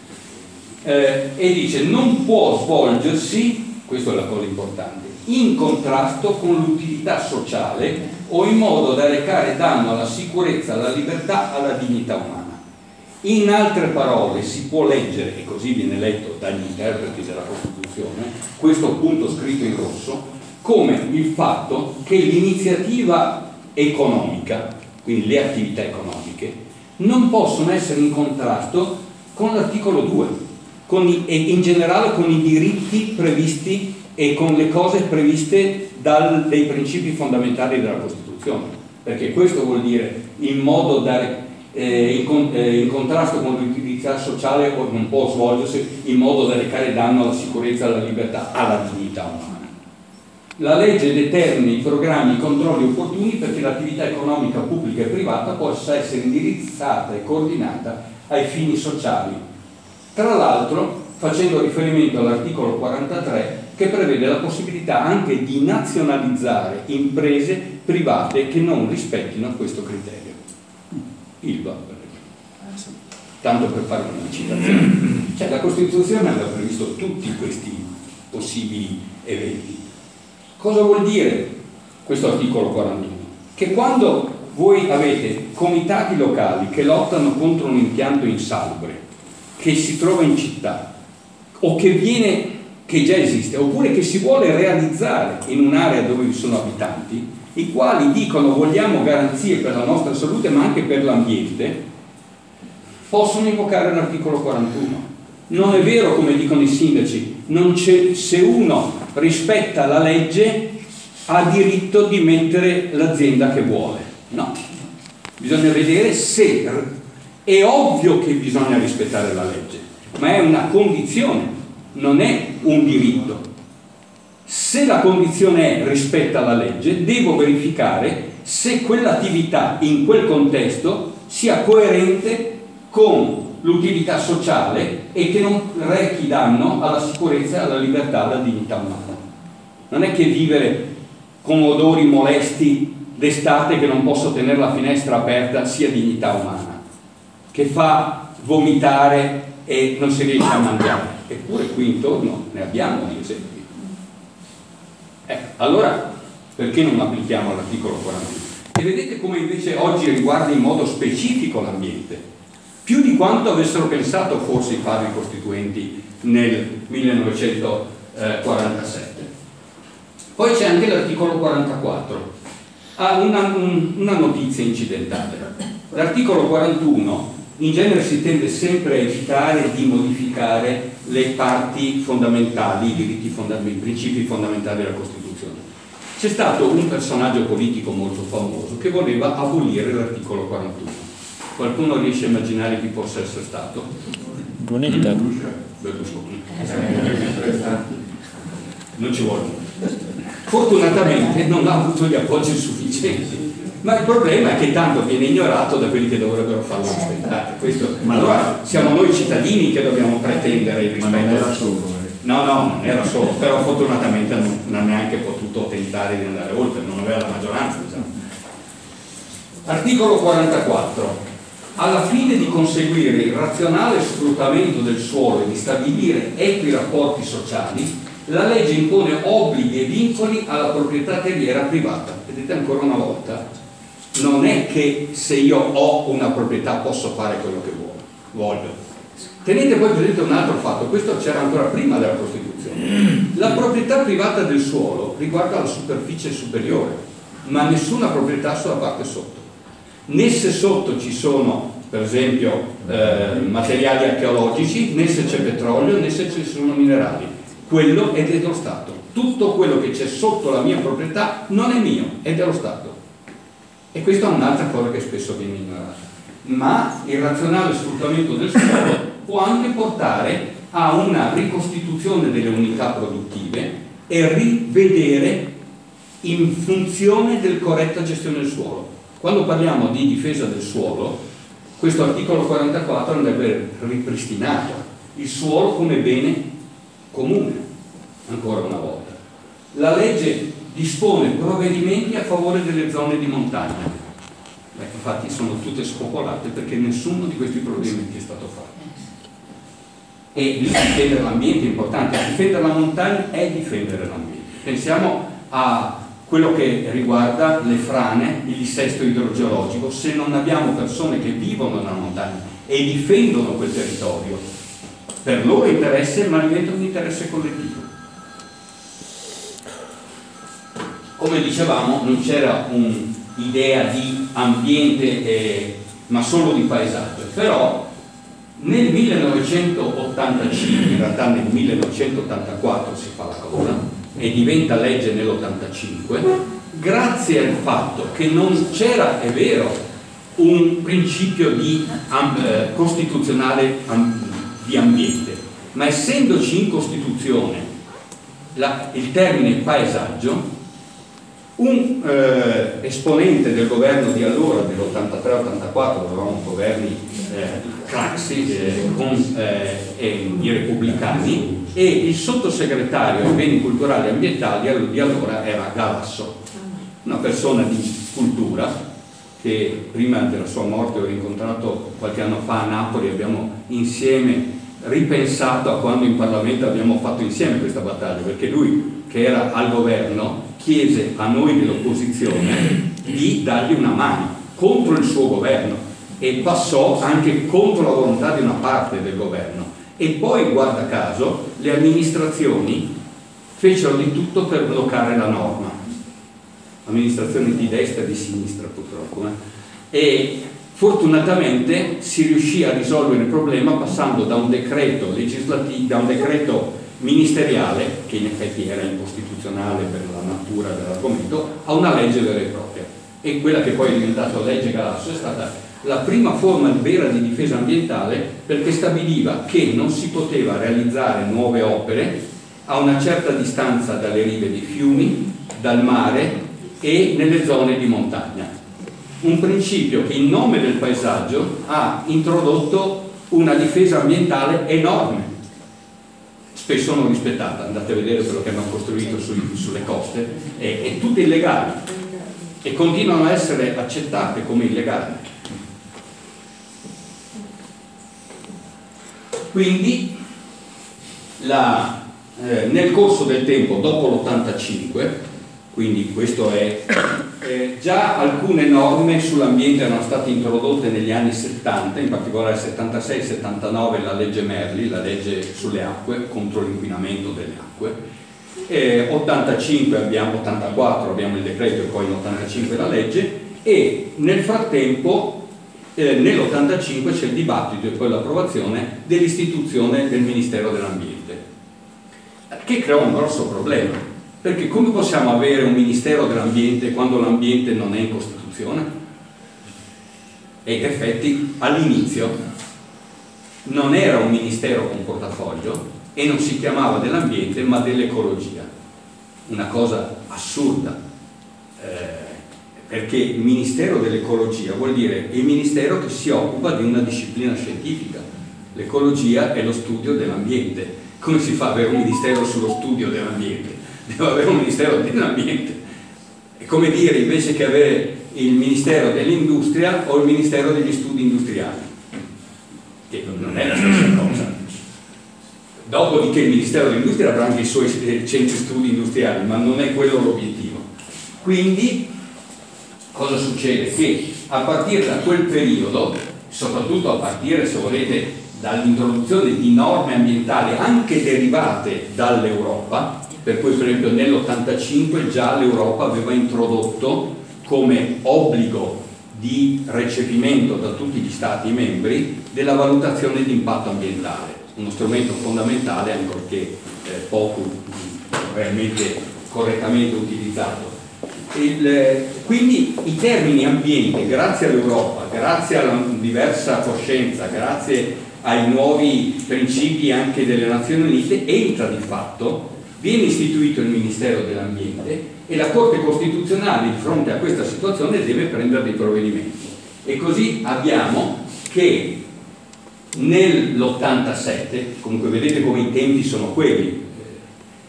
Eh, e dice non può svolgersi, questa è la cosa importante, in contrasto con l'utilità sociale o in modo da recare danno alla sicurezza, alla libertà, alla dignità umana. In altre parole si può leggere, e così viene letto dagli interpreti della Costituzione, questo punto scritto in rosso, come il fatto che l'iniziativa economica, quindi le attività economiche, non possono essere in contrasto con l'articolo 2 con i, e in generale con i diritti previsti e con le cose previste dal, dai principi fondamentali della Costituzione, perché questo vuol dire in modo da eh, in, eh, in, contrasto con l'utilità sociale non può svolgersi in modo da recare danno alla sicurezza, alla libertà, alla dignità umana. La legge determina i programmi e i controlli opportuni perché l'attività economica pubblica e privata possa essere indirizzata e coordinata ai fini sociali. Tra l'altro facendo riferimento all'articolo 43 che prevede la possibilità anche di nazionalizzare imprese private che non rispettino questo criterio. ILVA, per esempio. Tanto per fare una citazione. Cioè, la Costituzione aveva previsto tutti questi possibili eventi. Cosa vuol dire questo articolo 41? Che quando voi avete comitati locali che lottano contro un impianto insalubre, che si trova in città, o che viene che già esiste, oppure che si vuole realizzare in un'area dove vi sono abitanti, i quali dicono vogliamo garanzie per la nostra salute ma anche per l'ambiente, possono invocare l'articolo 41. Non è vero come dicono i sindaci, se uno rispetta la legge ha diritto di mettere l'azienda che vuole. No, bisogna vedere se è ovvio che bisogna rispettare la legge, ma è una condizione, non è un diritto. Se la condizione è rispetta la legge, devo verificare se quell'attività in quel contesto sia coerente con l'utilità sociale e che non rechi danno alla sicurezza, alla libertà, alla dignità umana. Non è che vivere con odori molesti d'estate che non posso tenere la finestra aperta sia dignità umana, che fa vomitare e non si riesce a mangiare. Eppure qui intorno ne abbiamo di esempi. Ecco, allora perché non applichiamo l'articolo 41? E vedete come invece oggi riguarda in modo specifico l'ambiente. più di quanto avessero pensato forse i padri costituenti nel 1947. Poi c'è anche l'articolo 44, ha una, una notizia incidentale. L'articolo 41 in genere si tende sempre a evitare di modificare le parti fondamentali, i diritti fondamentali, i principi fondamentali della Costituzione. C'è stato un personaggio politico molto famoso che voleva abolire l'articolo 41. Qualcuno riesce a immaginare chi possa essere stato? Brunetta. Berlusconi. Non ci vuole. Fortunatamente non ha avuto gli appoggi sufficienti ma il problema è che tanto viene ignorato da quelli che dovrebbero farlo rispettare. Questo, ma allora siamo noi cittadini che dobbiamo pretendere il rispetto. Ma non era solo. Eh. No, no, non era solo, però fortunatamente non, non ha neanche potuto tentare di andare oltre, non aveva la maggioranza. Diciamo. Articolo 44. Alla fine di conseguire il razionale sfruttamento del suolo e di stabilire equi rapporti sociali, la legge impone obblighi e vincoli alla proprietà terriera privata. Vedete ancora una volta non è che se io ho una proprietà posso fare quello che voglio. Tenete poi presente un altro fatto, questo c'era ancora prima della Costituzione. La proprietà privata del suolo riguarda la superficie superiore, ma nessuna proprietà sulla parte sotto. Né se sotto ci sono, per esempio, eh, materiali archeologici, né se c'è petrolio, né se ci sono minerali. Quello è dello Stato. Tutto quello che c'è sotto la mia proprietà non è mio, è dello Stato. E questa è un'altra cosa che spesso viene ignorata. Ma il razionale sfruttamento del suolo può anche portare a una ricostituzione delle unità produttive e rivedere in funzione del corretta gestione del suolo. Quando parliamo di difesa del suolo, questo articolo 44 andrebbe ripristinato, il suolo come bene comune, ancora una volta. La legge dispone provvedimenti a favore delle zone di montagna. Beh, infatti sono tutte spopolate perché nessuno di questi provvedimenti è stato fatto. E difendere l'ambiente è importante, difendere la montagna è difendere l'ambiente. Pensiamo a quello che riguarda le frane, il dissesto idrogeologico, se non abbiamo persone che vivono nella montagna e difendono quel territorio, per loro interesse, ma diventa un interesse collettivo. Come dicevamo non c'era un'idea di ambiente eh, ma solo di paesaggio, però nel 1985, in realtà nel 1984 si fa la cosa e diventa legge nell'85, grazie al fatto che non c'era, è vero, un principio di, eh, costituzionale di ambiente, ma essendoci in Costituzione la, il termine paesaggio, un eh, esponente del governo di allora, dell'83-84, avevamo governi eh, classi eh, con eh, i repubblicani, e il sottosegretario ai beni culturali e ambientali di allora era Galasso, una persona di cultura che prima della sua morte ho incontrato qualche anno fa a Napoli, abbiamo insieme ripensato a quando in Parlamento abbiamo fatto insieme questa battaglia, perché lui che era al governo chiese a noi dell'opposizione di dargli una mano contro il suo governo e passò anche contro la volontà di una parte del governo e poi guarda caso le amministrazioni fecero di tutto per bloccare la norma amministrazioni di destra e di sinistra purtroppo eh? e fortunatamente si riuscì a risolvere il problema passando da un decreto legislativo da un decreto ministeriale, che in effetti era incostituzionale per la natura dell'argomento, a una legge vera e propria. E quella che poi è diventata legge Galasso è stata la prima forma vera di difesa ambientale perché stabiliva che non si poteva realizzare nuove opere a una certa distanza dalle rive dei fiumi, dal mare e nelle zone di montagna. Un principio che in nome del paesaggio ha introdotto una difesa ambientale enorme spesso non rispettata, andate a vedere quello che hanno costruito sui, sulle coste, è, è tutte illegali. E continuano a essere accettate come illegali. Quindi la, eh, nel corso del tempo, dopo l'85, Quindi questo è... Eh, già alcune norme sull'ambiente erano state introdotte negli anni 70, in particolare 76-79 la legge Merli, la legge sulle acque, contro l'inquinamento delle acque, eh, 85 abbiamo, 84 abbiamo il decreto e poi in 85 la legge. E nel frattempo eh, nell'85 c'è il dibattito e poi l'approvazione dell'istituzione del Ministero dell'Ambiente che creò un grosso problema perché come possiamo avere un Ministero dell'Ambiente quando l'ambiente non è in Costituzione? E in effetti all'inizio non era un Ministero con portafoglio e non si chiamava dell'ambiente ma dell'ecologia. Una cosa assurda, eh, perché il Ministero dell'Ecologia vuol dire il Ministero che si occupa di una disciplina scientifica. L'ecologia è lo studio dell'ambiente. Come si fa ad avere un Ministero sullo studio dell'ambiente? Devo avere un Ministero dell'Ambiente. È come dire invece che avere il Ministero dell'Industria o il Ministero degli Studi Industriali, che non è la stessa cosa. Dopodiché il Ministero dell'Industria avrà anche i suoi centri studi industriali, ma non è quello l'obiettivo. Quindi cosa succede? Che a partire da quel periodo, soprattutto a partire, se volete, dall'introduzione di norme ambientali anche derivate dall'Europa, per cui per esempio nell'85 già l'Europa aveva introdotto come obbligo di recepimento da tutti gli Stati membri della valutazione di impatto ambientale, uno strumento fondamentale ancorché eh, poco realmente correttamente utilizzato. Il, quindi i termini ambiente, grazie all'Europa, grazie alla diversa coscienza, grazie ai nuovi principi anche delle Nazioni Unite, entra di fatto viene istituito il Ministero dell'Ambiente e la Corte Costituzionale di fronte a questa situazione deve prendere dei provvedimenti. E così abbiamo che nell'87, comunque vedete come i tempi sono quelli,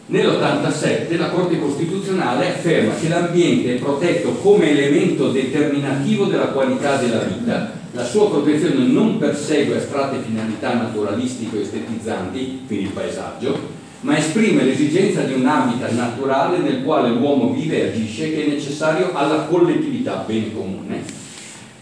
nell'87 la Corte Costituzionale afferma che l'ambiente è protetto come elemento determinativo della qualità della vita, la sua protezione non persegue astratte finalità naturalistiche o estetizzanti, quindi il paesaggio, ma esprime l'esigenza di un habitat naturale nel quale l'uomo vive e agisce che è necessario alla collettività bene comune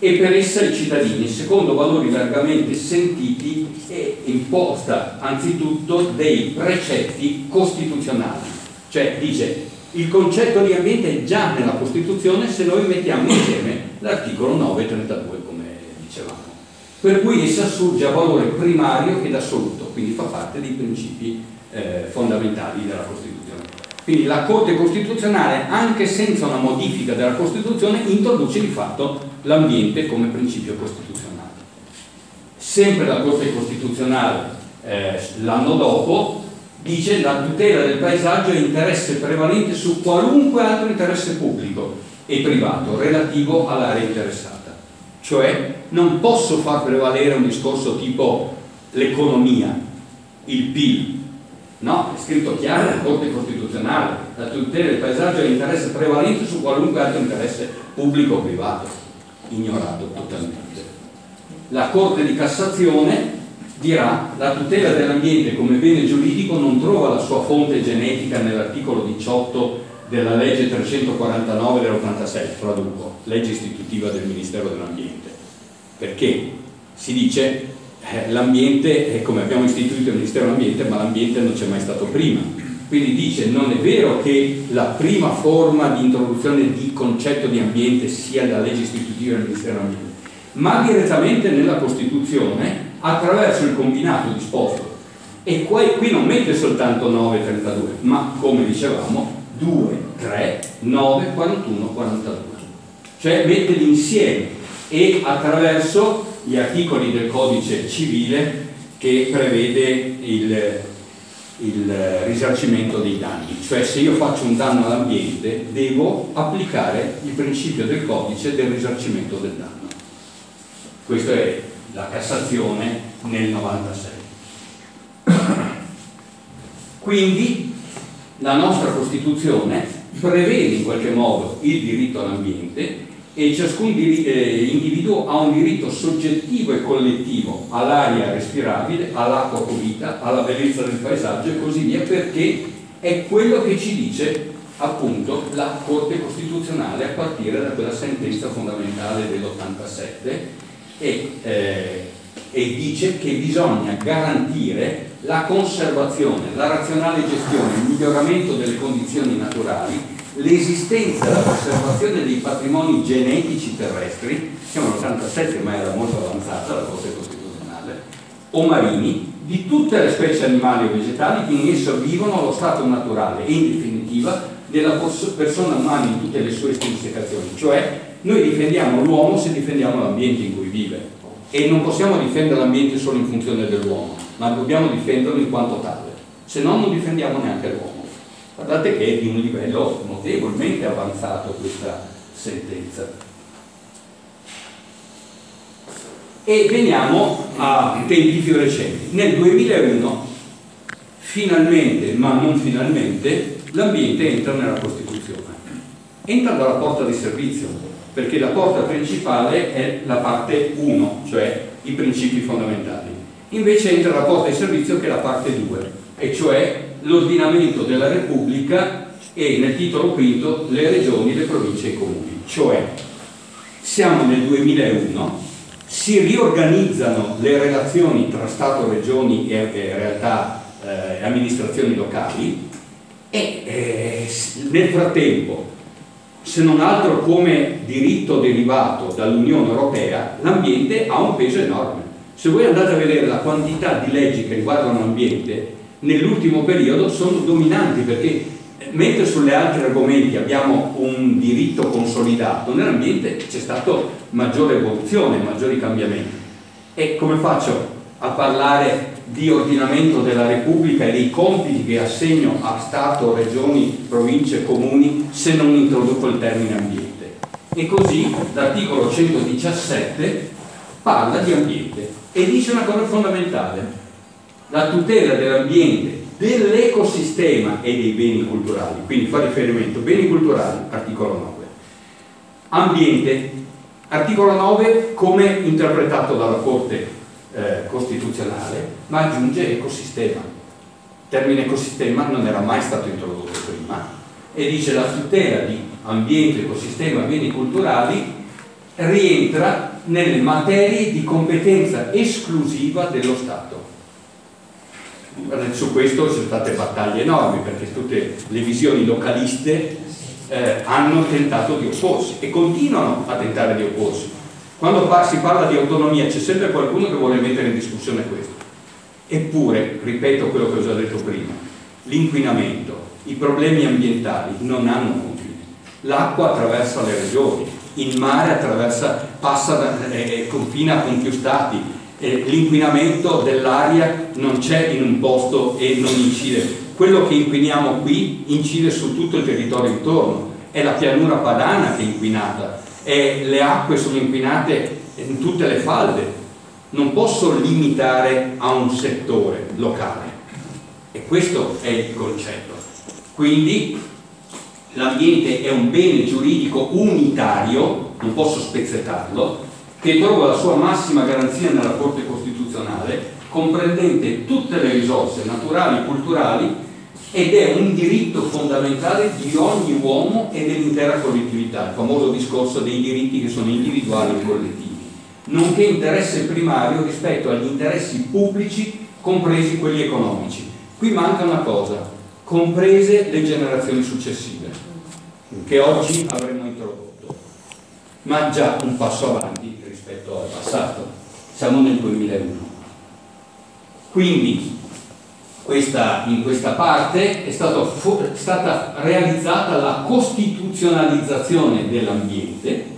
e per essa i cittadini, secondo valori largamente sentiti e imposta anzitutto dei precetti costituzionali. Cioè dice il concetto di ambiente è già nella Costituzione se noi mettiamo insieme l'articolo 932 come dicevamo. Per cui essa assurge a valore primario ed assoluto, quindi fa parte dei principi eh, fondamentali della Costituzione. Quindi la Corte Costituzionale, anche senza una modifica della Costituzione, introduce di fatto l'ambiente come principio costituzionale. Sempre la Corte Costituzionale eh, l'anno dopo dice la tutela del paesaggio è interesse prevalente su qualunque altro interesse pubblico e privato relativo all'area interessata. Cioè non posso far prevalere un discorso tipo l'economia, il PIL, No, è scritto chiaro la Corte Costituzionale, la tutela del paesaggio è l'interesse prevalente su qualunque altro interesse pubblico o privato, ignorato totalmente. La Corte di Cassazione dirà la tutela dell'ambiente come bene giuridico non trova la sua fonte genetica nell'articolo 18 della legge 349 dell'86, traduco, legge istitutiva del Ministero dell'Ambiente, perché? Si dice eh, l'ambiente, come abbiamo istituito il Ministero dell'Ambiente, ma l'ambiente non c'è mai stato prima. Quindi dice non è vero che la prima forma di introduzione di concetto di ambiente sia la legge istitutiva del Ministero dell'Ambiente, ma direttamente nella Costituzione attraverso il combinato disposto. E qui, qui non mette soltanto 9,32, ma come dicevamo 2, 3, 9, 41, 42. Cioè mette l'insieme e attraverso gli articoli del codice civile che prevede il, il risarcimento dei danni, cioè se io faccio un danno all'ambiente devo applicare il principio del codice del risarcimento del danno. Questa è la Cassazione nel 96. Quindi la nostra Costituzione prevede in qualche modo il diritto all'ambiente e ciascun eh, individuo ha un diritto soggettivo e collettivo all'aria respirabile, all'acqua pulita, alla bellezza del paesaggio e così via, perché è quello che ci dice appunto la Corte Costituzionale a partire da quella sentenza fondamentale dell'87 e, eh, e dice che bisogna garantire la conservazione, la razionale gestione, il miglioramento delle condizioni naturali, l'esistenza e la conservazione dei patrimoni genetici terrestri, siamo nell'87 ma era molto avanzata la Corte Costituzionale, o marini, di tutte le specie animali o vegetali che in esso vivono allo stato naturale e in definitiva della persona umana in tutte le sue estrinsecazioni, cioè noi difendiamo l'uomo se difendiamo l'ambiente in cui vive. E non possiamo difendere l'ambiente solo in funzione dell'uomo, ma dobbiamo difenderlo in quanto tale, se no non difendiamo neanche l'uomo. Guardate che è di un livello notevolmente avanzato questa sentenza. E veniamo a tempi più recenti. Nel 2001, finalmente, ma non finalmente, l'ambiente entra nella Costituzione. Entra dalla porta di servizio, perché la porta principale è la parte 1, cioè i principi fondamentali. Invece entra la porta di servizio che è la parte 2, e cioè l'ordinamento della Repubblica e nel titolo quinto le regioni, le province e i comuni. Cioè siamo nel 2001, si riorganizzano le relazioni tra Stato, regioni e, e realtà eh, amministrazioni locali e eh, nel frattempo, se non altro come diritto derivato dall'Unione Europea, l'ambiente ha un peso enorme. Se voi andate a vedere la quantità di leggi che riguardano l'ambiente, nell'ultimo periodo sono dominanti perché mentre sulle altre argomenti abbiamo un diritto consolidato, nell'ambiente c'è stata maggiore evoluzione, maggiori cambiamenti. E come faccio a parlare di ordinamento della Repubblica e dei compiti che assegno a Stato, Regioni, Province, Comuni se non introduco il termine ambiente. E così l'articolo 117 parla di ambiente e dice una cosa fondamentale. La tutela dell'ambiente, dell'ecosistema e dei beni culturali, quindi fa riferimento beni culturali, articolo 9. Ambiente, articolo 9 come interpretato dalla Corte eh, costituzionale, ma aggiunge ecosistema. Il termine ecosistema non era mai stato introdotto prima e dice la tutela di ambiente, ecosistema, beni culturali rientra nelle materie di competenza esclusiva dello Stato. Su questo ci sono state battaglie enormi perché tutte le visioni localiste eh, hanno tentato di opporsi e continuano a tentare di opporsi quando si parla di autonomia c'è sempre qualcuno che vuole mettere in discussione questo. Eppure, ripeto quello che ho già detto prima, l'inquinamento, i problemi ambientali non hanno confine. L'acqua attraversa le regioni, il mare attraversa, passa da, eh, confina con più stati, eh, l'inquinamento dell'aria non c'è in un posto e non incide. Quello che inquiniamo qui incide su tutto il territorio intorno, è la pianura padana che è inquinata, e le acque sono inquinate in tutte le falde, non posso limitare a un settore locale. E questo è il concetto. Quindi l'ambiente è un bene giuridico unitario, non posso spezzettarlo, che trova la sua massima garanzia nella Corte Costituzionale, comprendente tutte le risorse naturali e culturali ed è un diritto fondamentale di ogni uomo e dell'intera collettività, il famoso discorso dei diritti che sono individuali e collettivi, nonché interesse primario rispetto agli interessi pubblici, compresi quelli economici. Qui manca una cosa, comprese le generazioni successive, che oggi avremmo introdotto, ma già un passo avanti rispetto al passato. Siamo nel 2001. Quindi questa, in questa parte è stato, stata realizzata la costituzionalizzazione dell'ambiente,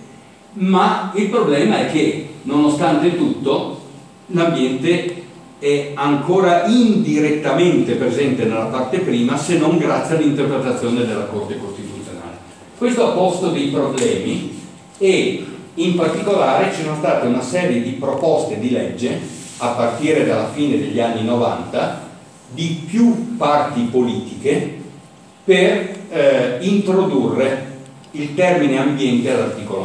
ma il problema è che nonostante tutto l'ambiente è ancora indirettamente presente nella parte prima se non grazie all'interpretazione della Corte Costituzionale. Questo ha posto dei problemi e in particolare ci sono state una serie di proposte di legge a partire dalla fine degli anni 90 di più parti politiche per eh, introdurre il termine ambiente all'articolo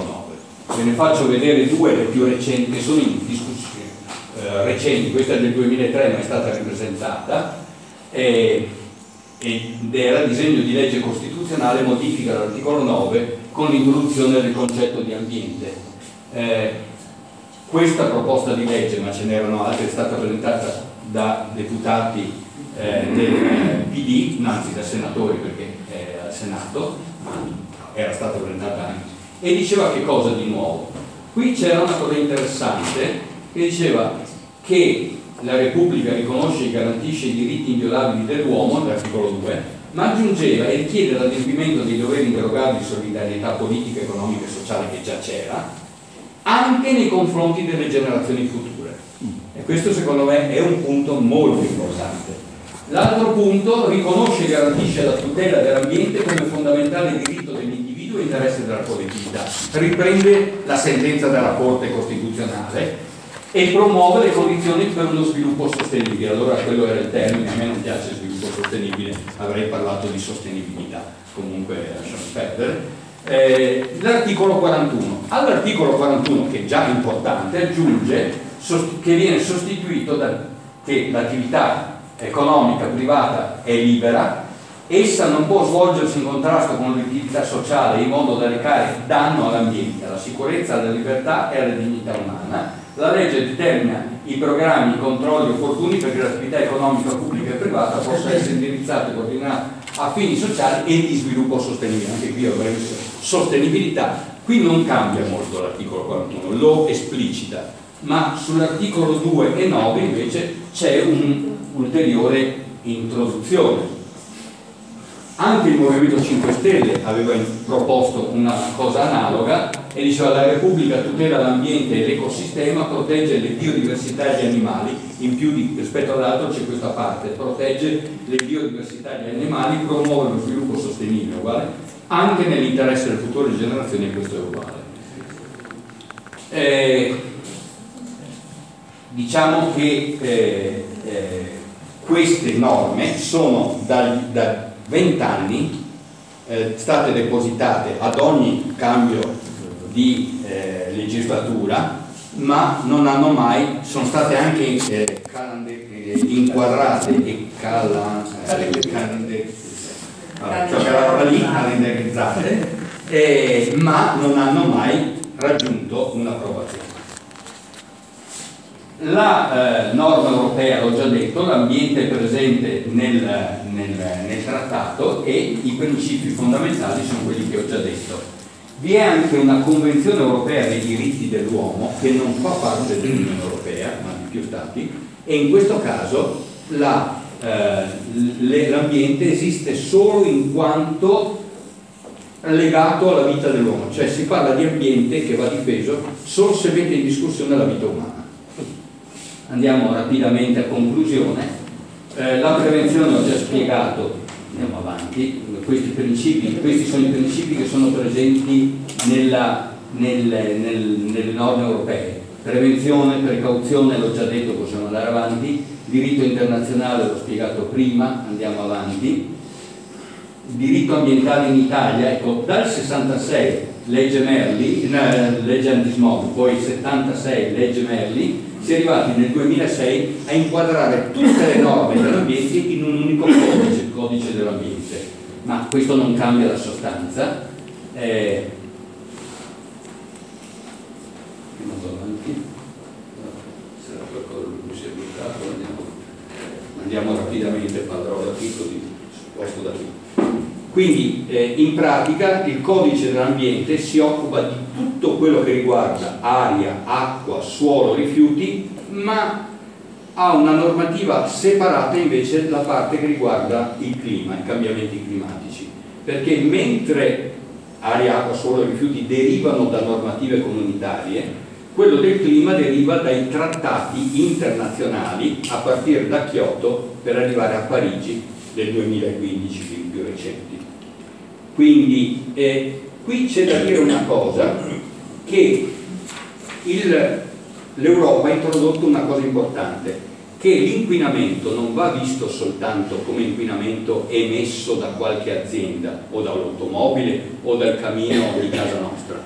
9. Ve ne faccio vedere due, le più recenti, che sono in discussione eh, recenti, questa è del 2003 ma è stata ripresentata. Eh, ed era disegno di legge costituzionale modifica l'articolo 9 con l'introduzione del concetto di ambiente. Eh, questa proposta di legge, ma ce n'erano altre, è stata presentata da deputati eh, del eh, PD, anzi da senatori perché è al Senato, ma era stata presentata anche, e diceva che cosa di nuovo? Qui c'era una cosa interessante che diceva che la Repubblica riconosce e garantisce i diritti inviolabili dell'uomo, l'articolo 2, ma aggiungeva e richiede l'adempimento dei doveri inderogabili di solidarietà politica, economica e sociale che già c'era, anche nei confronti delle generazioni future. E questo secondo me è un punto molto importante. L'altro punto riconosce e garantisce la tutela dell'ambiente come fondamentale diritto dell'individuo e interesse della collettività. Riprende la sentenza della Corte Costituzionale e promuove le condizioni per uno sviluppo sostenibile. Allora quello era il termine, a me non piace sviluppo sostenibile, avrei parlato di sostenibilità, comunque lasciamo perdere. Eh, l'articolo 41. All'articolo 41, che è già importante, aggiunge che viene sostituito da che l'attività economica privata è libera, essa non può svolgersi in contrasto con l'utilità sociale in modo da recare danno all'ambiente, alla sicurezza, alla libertà e alla dignità umana la legge determina i programmi, i controlli opportuni perché l'attività economica pubblica e privata possa essere indirizzata e coordinata a fini sociali e di sviluppo sostenibile. Anche qui avrei messo sostenibilità. Qui non cambia molto l'articolo 41, lo esplicita, ma sull'articolo 2 e 9 invece c'è un'ulteriore introduzione anche il Movimento 5 Stelle aveva proposto una cosa analoga e diceva la Repubblica tutela l'ambiente e l'ecosistema, protegge le biodiversità e gli animali, in più di, rispetto all'altro c'è questa parte, protegge le biodiversità e gli animali, promuove lo sviluppo sostenibile, uguale, anche nell'interesse delle future generazioni e questo è uguale. Eh, diciamo che eh, eh, queste norme sono da, da 20 anni eh, state depositate ad ogni cambio di eh, legislatura ma non hanno mai, sono state anche eh, eh, inquadrate e cala, eh, calende, cioè lì calendarizzate eh, ma non hanno mai raggiunto un'approvazione la eh, norma europea, l'ho già detto, l'ambiente è presente nel, nel, nel, trattato e i principi fondamentali sono quelli che ho già detto. Vi è anche una Convenzione europea dei diritti dell'uomo che non fa parte dell'Unione Europea, ma di più stati, e in questo caso la, eh, l'ambiente esiste solo in quanto legato alla vita dell'uomo, cioè si parla di ambiente che va difeso solo se mette in discussione la vita umana andiamo rapidamente a conclusione. Eh, la prevenzione ho già spiegato, andiamo avanti, questi, principi, questi sono i principi che sono presenti nella, nel, nel, nelle norme europee. Prevenzione, precauzione, l'ho già detto, possiamo andare avanti. Diritto internazionale, l'ho spiegato prima, andiamo avanti. Diritto ambientale in Italia, ecco, dal 66 legge Merli, eh, legge antismog, poi 76 legge Merli, si è arrivati nel 2006 a inquadrare tutte le norme dell'ambiente in un unico codice, il codice dell'ambiente, ma questo non cambia la sostanza. Eh, andiamo, rapidamente, parlerò da così sposto da qui. Quindi eh, in pratica il codice dell'ambiente si occupa di tutto quello che riguarda aria, acqua, suolo, rifiuti, ma ha una normativa separata invece la parte che riguarda il clima, i cambiamenti climatici. Perché mentre aria, acqua, suolo e rifiuti derivano da normative comunitarie, quello del clima deriva dai trattati internazionali a partire da Kyoto per arrivare a Parigi del 2015, più recenti. Quindi eh, qui c'è da dire una cosa, che l'Europa ha introdotto una cosa importante, che l'inquinamento non va visto soltanto come inquinamento emesso da qualche azienda o dall'automobile o dal camino di casa nostra,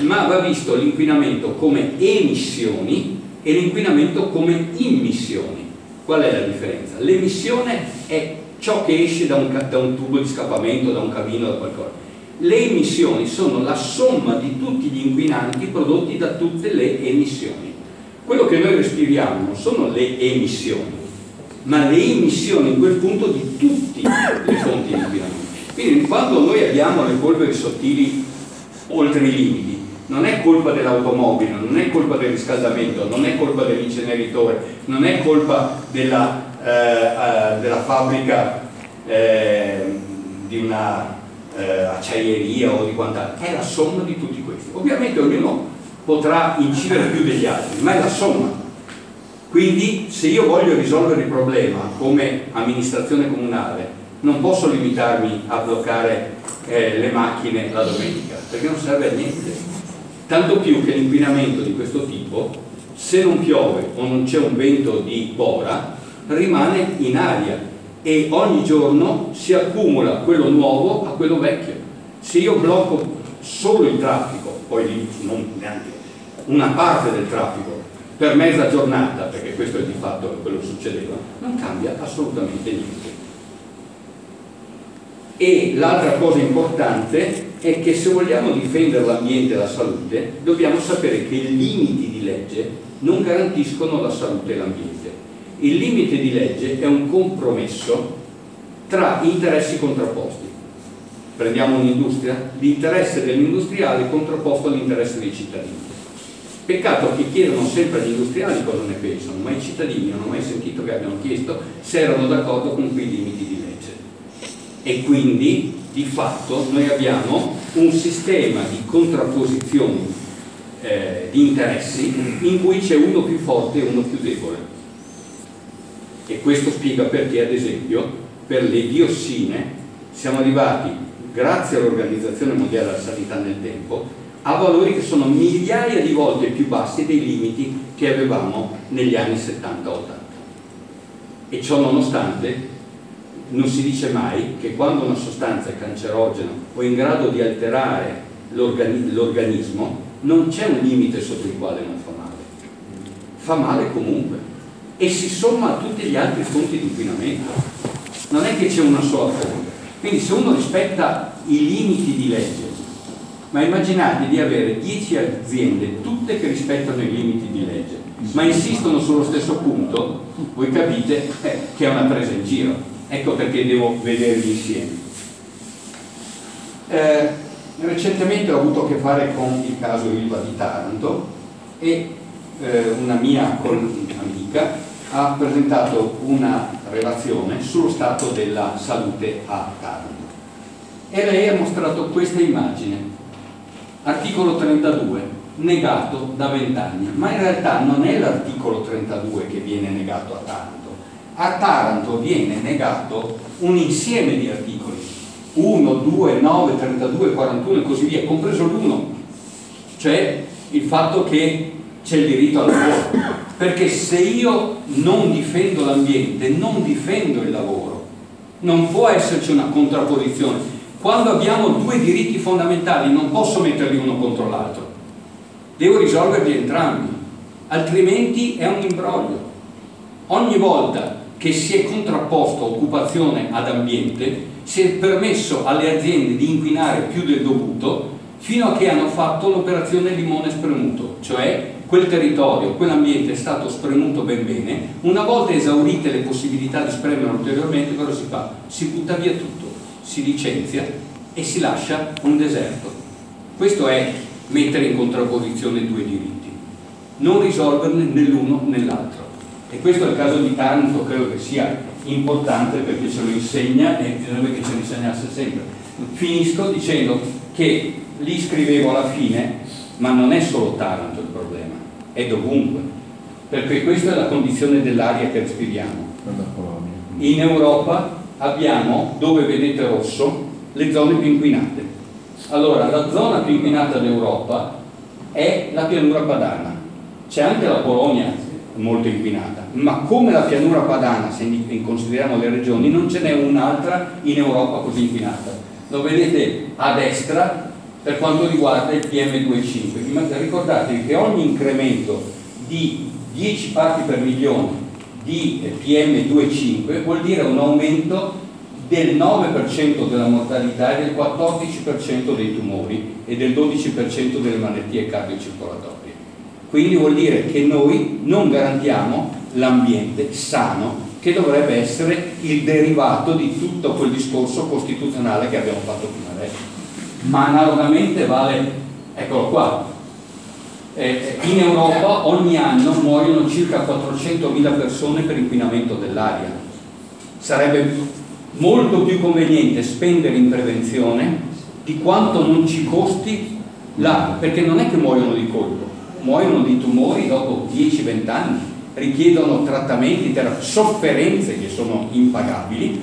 ma va visto l'inquinamento come emissioni e l'inquinamento come immissioni. Qual è la differenza? L'emissione è ciò che esce da un, da un tubo di scappamento, da un camino, da qualcosa. Le emissioni sono la somma di tutti gli inquinanti prodotti da tutte le emissioni. Quello che noi respiriamo non sono le emissioni, ma le emissioni in quel punto di tutte le fonti di inquinamento. Quindi quando noi abbiamo le polveri sottili oltre i limiti, non è colpa dell'automobile, non è colpa del riscaldamento, non è colpa dell'inceneritore, non è colpa della, eh, eh della fabbrica eh, di una eh, acciaieria o di quant'altro, è la somma di tutti questi. Ovviamente ognuno potrà incidere più degli altri, ma è la somma. Quindi se io voglio risolvere il problema come amministrazione comunale, non posso limitarmi a bloccare eh, le macchine la domenica, perché non serve a niente tanto più che l'inquinamento di questo tipo, se non piove o non c'è un vento di bora, rimane in aria e ogni giorno si accumula quello nuovo a quello vecchio. Se io blocco solo il traffico, poi non neanche una parte del traffico, per mezza giornata, perché questo è di fatto quello che succedeva, non cambia assolutamente niente. E l'altra cosa importante è che se vogliamo difendere l'ambiente e la salute dobbiamo sapere che i limiti di legge non garantiscono la salute e l'ambiente. Il limite di legge è un compromesso tra interessi contrapposti. Prendiamo un'industria, l'interesse dell'industriale è contrapposto all'interesse dei cittadini. Peccato che chiedono sempre agli industriali cosa ne pensano, ma i cittadini non ho mai sentito che abbiano chiesto se erano d'accordo con quei limiti di legge. E quindi di fatto noi abbiamo un sistema di contrapposizioni eh, di interessi in cui c'è uno più forte e uno più debole. E questo spiega perché, ad esempio, per le diossine siamo arrivati, grazie all'Organizzazione Mondiale della Sanità nel tempo, a valori che sono migliaia di volte più bassi dei limiti che avevamo negli anni 70-80. E ciò nonostante non si dice mai che quando una sostanza è cancerogena o in grado di alterare l'organismo non c'è un limite sotto il quale non fa male. Fa male comunque e si somma a tutti gli altri fonti di inquinamento. Non è che c'è una sola fonte. Quindi se uno rispetta i limiti di legge, ma immaginate di avere 10 aziende tutte che rispettano i limiti di legge, ma insistono sullo stesso punto, voi capite eh, che è una presa in giro Ecco perché devo vederli insieme. Eh, recentemente ho avuto a che fare con il caso Ilva di Taranto e eh, una mia amica ha presentato una relazione sullo stato della salute a Taranto. E lei ha mostrato questa immagine. Articolo 32 negato da vent'anni. Ma in realtà non è l'articolo 32 che viene negato a Taranto. A Taranto viene negato un insieme di articoli. 1, 2, 9, 32, 41 e così via, compreso l'1 cioè il fatto che c'è il diritto al lavoro. Perché se io non difendo l'ambiente non difendo il lavoro non può esserci una contrapposizione. Quando abbiamo due diritti fondamentali non posso metterli uno contro l'altro. Devo risolverli entrambi altrimenti è un imbroglio. Ogni volta che si è contrapposto occupazione ad ambiente, si è permesso alle aziende di inquinare più del dovuto fino a che hanno fatto l'operazione limone spremuto, cioè quel territorio, quell'ambiente è stato spremuto ben bene, una volta esaurite le possibilità di spremere ulteriormente, cosa si fa? Si butta via tutto, si licenzia e si lascia un deserto. Questo è mettere in contrapposizione due diritti, non risolverne né l'uno né l'altro. E questo è il caso di Taranto, credo che sia importante perché ce lo insegna e bisognerebbe che ce lo insegnasse sempre. Finisco dicendo che lì scrivevo alla fine, ma non è solo Taranto è dovunque, perché questa è la condizione dell'aria che respiriamo. In Europa abbiamo, dove vedete rosso, le zone più inquinate. Allora, la zona più inquinata d'Europa è la pianura padana. C'è anche la Polonia molto inquinata, ma come la pianura padana, se consideriamo le regioni, non ce n'è un'altra in Europa così inquinata. Lo vedete a destra per quanto riguarda il PM2,5. Ricordatevi che ogni incremento di 10 parti per milione di PM2,5 vuol dire un aumento del 9% della mortalità e del 14% dei tumori e del 12% delle malattie cardiocircolatorie. Quindi vuol dire che noi non garantiamo l'ambiente sano che dovrebbe essere il derivato di tutto quel discorso costituzionale che abbiamo fatto fino adesso. Ma analogamente vale, eccolo qua, eh, in Europa ogni anno muoiono circa 400.000 persone per inquinamento dell'aria. Sarebbe molto più conveniente spendere in prevenzione di quanto non ci costi l'acqua, perché non è che muoiono di colpo, muoiono di tumori dopo 10-20 anni, richiedono trattamenti, sofferenze che sono impagabili,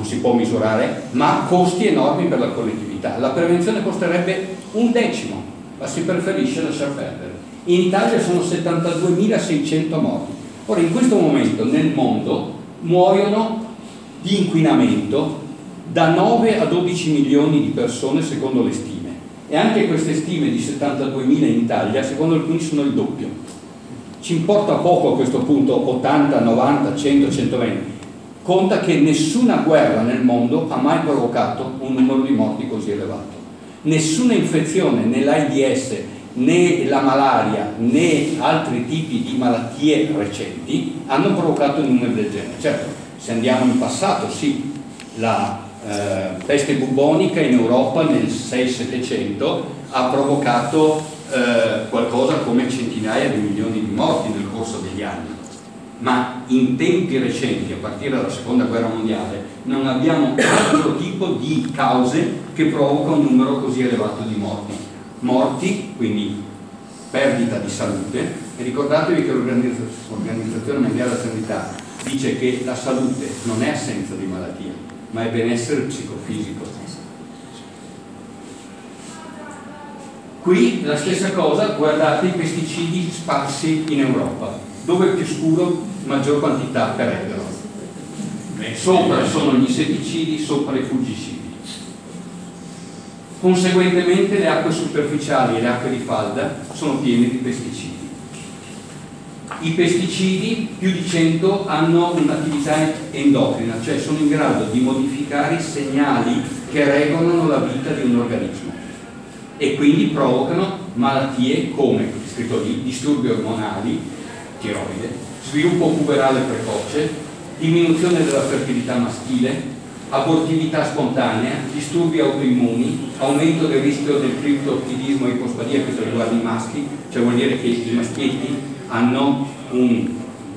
non si può misurare, ma costi enormi per la collettività. La prevenzione costerebbe un decimo, ma si preferisce lasciar perdere. In Italia sono 72.600 morti. Ora, in questo momento nel mondo muoiono di inquinamento da 9 a 12 milioni di persone secondo le stime e anche queste stime di 72.000 in Italia secondo alcuni sono il doppio. Ci importa poco a questo punto 80, 90, 100, 120. Conta che nessuna guerra nel mondo ha mai provocato un numero di morti così elevato. Nessuna infezione né l'AIDS né la malaria né altri tipi di malattie recenti hanno provocato un numero del genere. Certo, se andiamo in passato, sì, la eh, peste bubonica in Europa nel 6-700 ha provocato eh, qualcosa come centinaia di milioni di morti nel corso degli anni ma in tempi recenti, a partire dalla seconda guerra mondiale, non abbiamo altro tipo di cause che provocano un numero così elevato di morti. Morti, quindi perdita di salute, e ricordatevi che l'Organizzazione Mondiale della Sanità dice che la salute non è assenza di malattia, ma è benessere psicofisico. Qui la stessa cosa, guardate i pesticidi sparsi in Europa. Dove è più scuro, maggior quantità per ettaro. Sopra sono gli insetticidi, sopra i fungicidi. Conseguentemente le acque superficiali e le acque di falda sono piene di pesticidi. I pesticidi, più di 100, hanno un'attività endocrina, cioè sono in grado di modificare i segnali che regolano la vita di un organismo e quindi provocano malattie come, scritto lì, disturbi ormonali, tiroide, sviluppo puberale precoce, diminuzione della fertilità maschile, abortività spontanea, disturbi autoimmuni, aumento del rischio del criptoptidismo e ipospadia, questo riguarda i maschi, cioè vuol dire che i maschietti hanno un,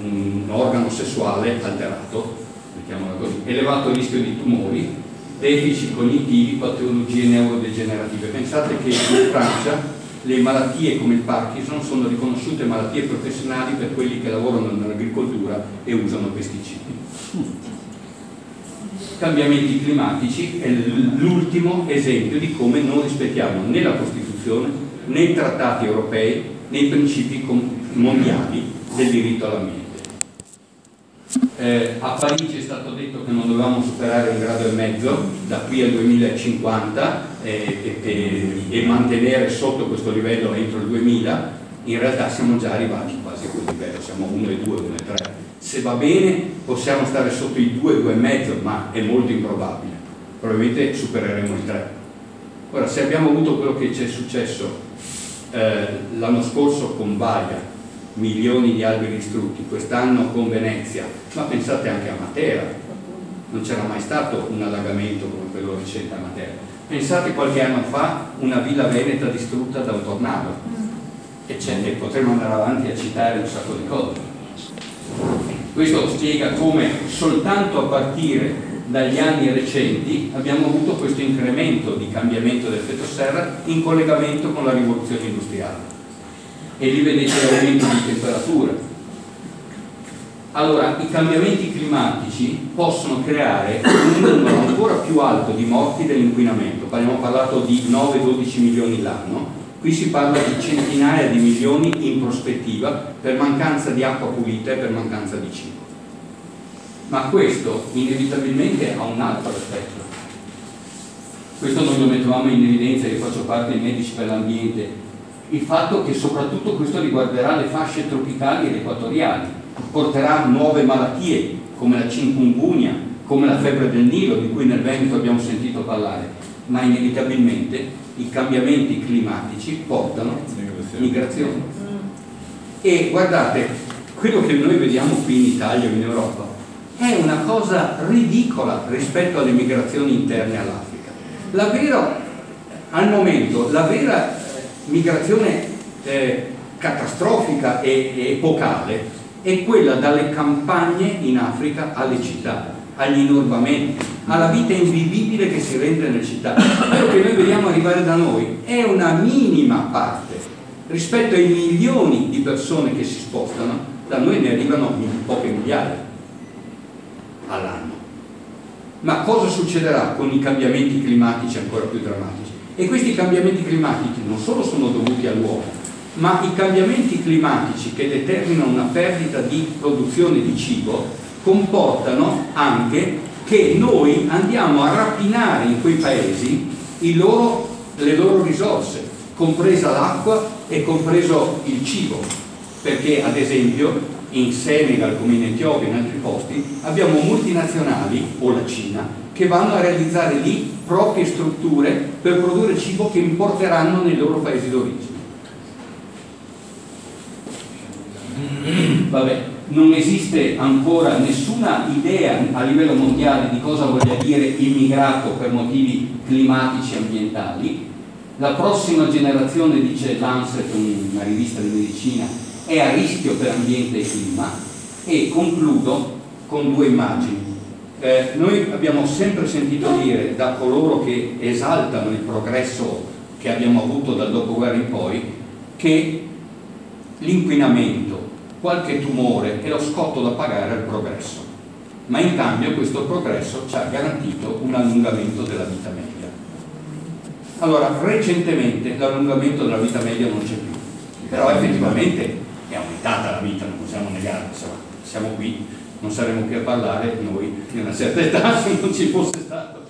un organo sessuale alterato, mettiamola così, elevato rischio di tumori, deficit cognitivi, patologie neurodegenerative. Pensate che in Francia le malattie come il Parkinson sono riconosciute malattie professionali per quelli che lavorano nell'agricoltura e usano pesticidi. Cambiamenti climatici è l'ultimo esempio di come non rispettiamo né la Costituzione né i trattati europei né i principi mondiali del diritto all'ambiente. Eh, a Parigi è stato detto che non dovevamo superare un grado e mezzo da qui al 2050 eh, e, e, mantenere sotto questo livello entro il 2000, in realtà siamo già arrivati quasi a quel livello, siamo 1,2, 1,3. Se va bene possiamo stare sotto i 2, 2,5, ma è molto improbabile. Probabilmente supereremo i 3. Ora, se abbiamo avuto quello che ci è successo eh, l'anno scorso con Baia, milioni di alberi distrutti, quest'anno con Venezia, ma pensate anche a Matera, non c'era mai stato un allagamento come quello recente a Matera. Pensate qualche anno fa una villa veneta distrutta da un tornado e, e potremmo andare avanti a citare un sacco di cose. Questo spiega come soltanto a partire dagli anni recenti abbiamo avuto questo incremento di cambiamento dell'effetto serra in collegamento con la rivoluzione industriale e lì vedete l'aumento di temperatura. Allora, i cambiamenti climatici possono creare un numero ancora più alto di morti dell'inquinamento. Abbiamo parlato di 9-12 milioni l'anno, qui si parla di centinaia di milioni in prospettiva per mancanza di acqua pulita e per mancanza di cibo. Ma questo inevitabilmente ha un altro aspetto. Questo noi lo mettevamo in evidenza, io faccio parte dei medici per l'ambiente il fatto che soprattutto questo riguarderà le fasce tropicali ed equatoriali, porterà nuove malattie come la chikungunya, come la febbre del Nilo di cui nel Veneto abbiamo sentito parlare, ma inevitabilmente i cambiamenti climatici portano migrazione. E guardate, quello che noi vediamo qui in Italia o in Europa è una cosa ridicola rispetto alle migrazioni interne all'Africa. La vera, al momento, la vera migrazione eh, catastrofica e, e epocale è quella dalle campagne in Africa alle città, agli inurbamenti, alla vita invivibile che si rende nelle città. Quello che noi vediamo arrivare da noi è una minima parte rispetto ai milioni di persone che si spostano, da noi ne arrivano poche migliaia all'anno. Ma cosa succederà con i cambiamenti climatici ancora più drammatici? E questi cambiamenti climatici non solo sono dovuti all'uomo, ma i cambiamenti climatici che determinano una perdita di produzione di cibo comportano anche che noi andiamo a rapinare in quei paesi loro, le loro risorse, compresa l'acqua e compreso il cibo, perché ad esempio in Senegal come in Etiopia e in altri posti abbiamo multinazionali o la Cina che vanno a realizzare lì proprie strutture per produrre cibo che importeranno nei loro paesi d'origine. Vabbè, non esiste ancora nessuna idea a livello mondiale di cosa voglia dire immigrato per motivi climatici e ambientali. La prossima generazione, dice Lancet, una rivista di medicina, è a rischio per ambiente e clima e concludo con due immagini. Eh, noi abbiamo sempre sentito dire da coloro che esaltano il progresso che abbiamo avuto dal dopoguerra in poi che l'inquinamento, qualche tumore e lo scotto da pagare al progresso. Ma in cambio questo progresso ci ha garantito un allungamento della vita media. Allora, recentemente l'allungamento della vita media non c'è più, però effettivamente è aumentata la vita, non possiamo insomma, siamo qui, non saremo qui a parlare noi di una certa età se non ci fosse stato.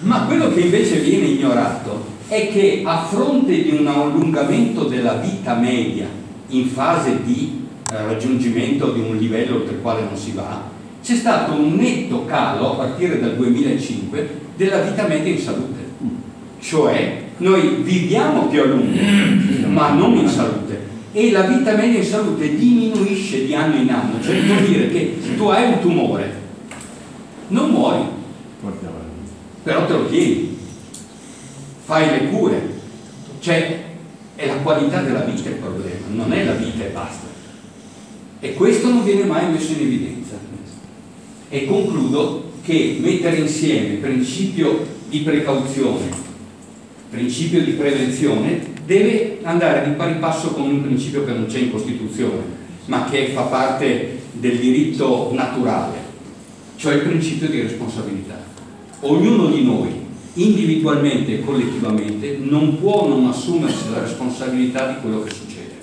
Ma quello che invece viene ignorato è che a fronte di un allungamento della vita media in fase di eh, raggiungimento di un livello oltre il quale non si va, c'è stato un netto calo a partire dal 2005 della vita media in salute. Cioè noi viviamo più a lungo, ma non in salute e la vita media in salute diminuisce di anno in anno, cioè vuol dire che tu hai un tumore non muori, però te lo tieni, fai le cure, cioè è la qualità della vita il problema, non è la vita e basta. E questo non viene mai messo in evidenza. E concludo che mettere insieme principio di precauzione, principio di prevenzione, deve andare di pari passo con un principio che non c'è in Costituzione, ma che fa parte del diritto naturale, cioè il principio di responsabilità. Ognuno di noi, individualmente e collettivamente, non può non assumersi la responsabilità di quello che succede.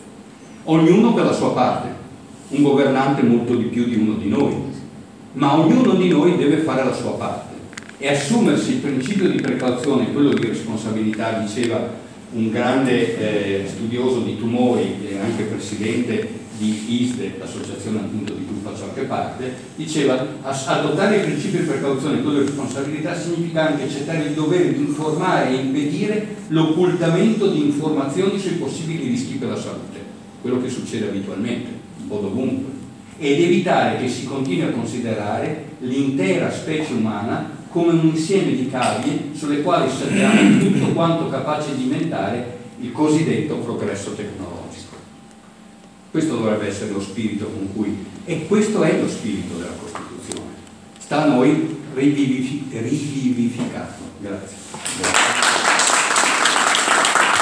Ognuno per la sua parte, un governante molto di più di uno di noi, ma ognuno di noi deve fare la sua parte e assumersi il principio di precauzione, quello di responsabilità, diceva un grande eh, studioso di tumori e anche presidente di ISDE, l'associazione appunto di cui faccio anche parte, diceva adottare il principio di precauzione e quello di responsabilità significa anche accettare il dovere di informare e impedire l'occultamento di informazioni sui possibili rischi per la salute, quello che succede abitualmente, un po' dovunque, ed evitare che si continui a considerare l'intera specie umana come un insieme di cavie sulle quali sappiamo tutto quanto capace di inventare il cosiddetto progresso tecnologico. Questo dovrebbe essere lo spirito con cui, e questo è lo spirito della Costituzione. Sta a noi rivivificarlo. Grazie. Grazie.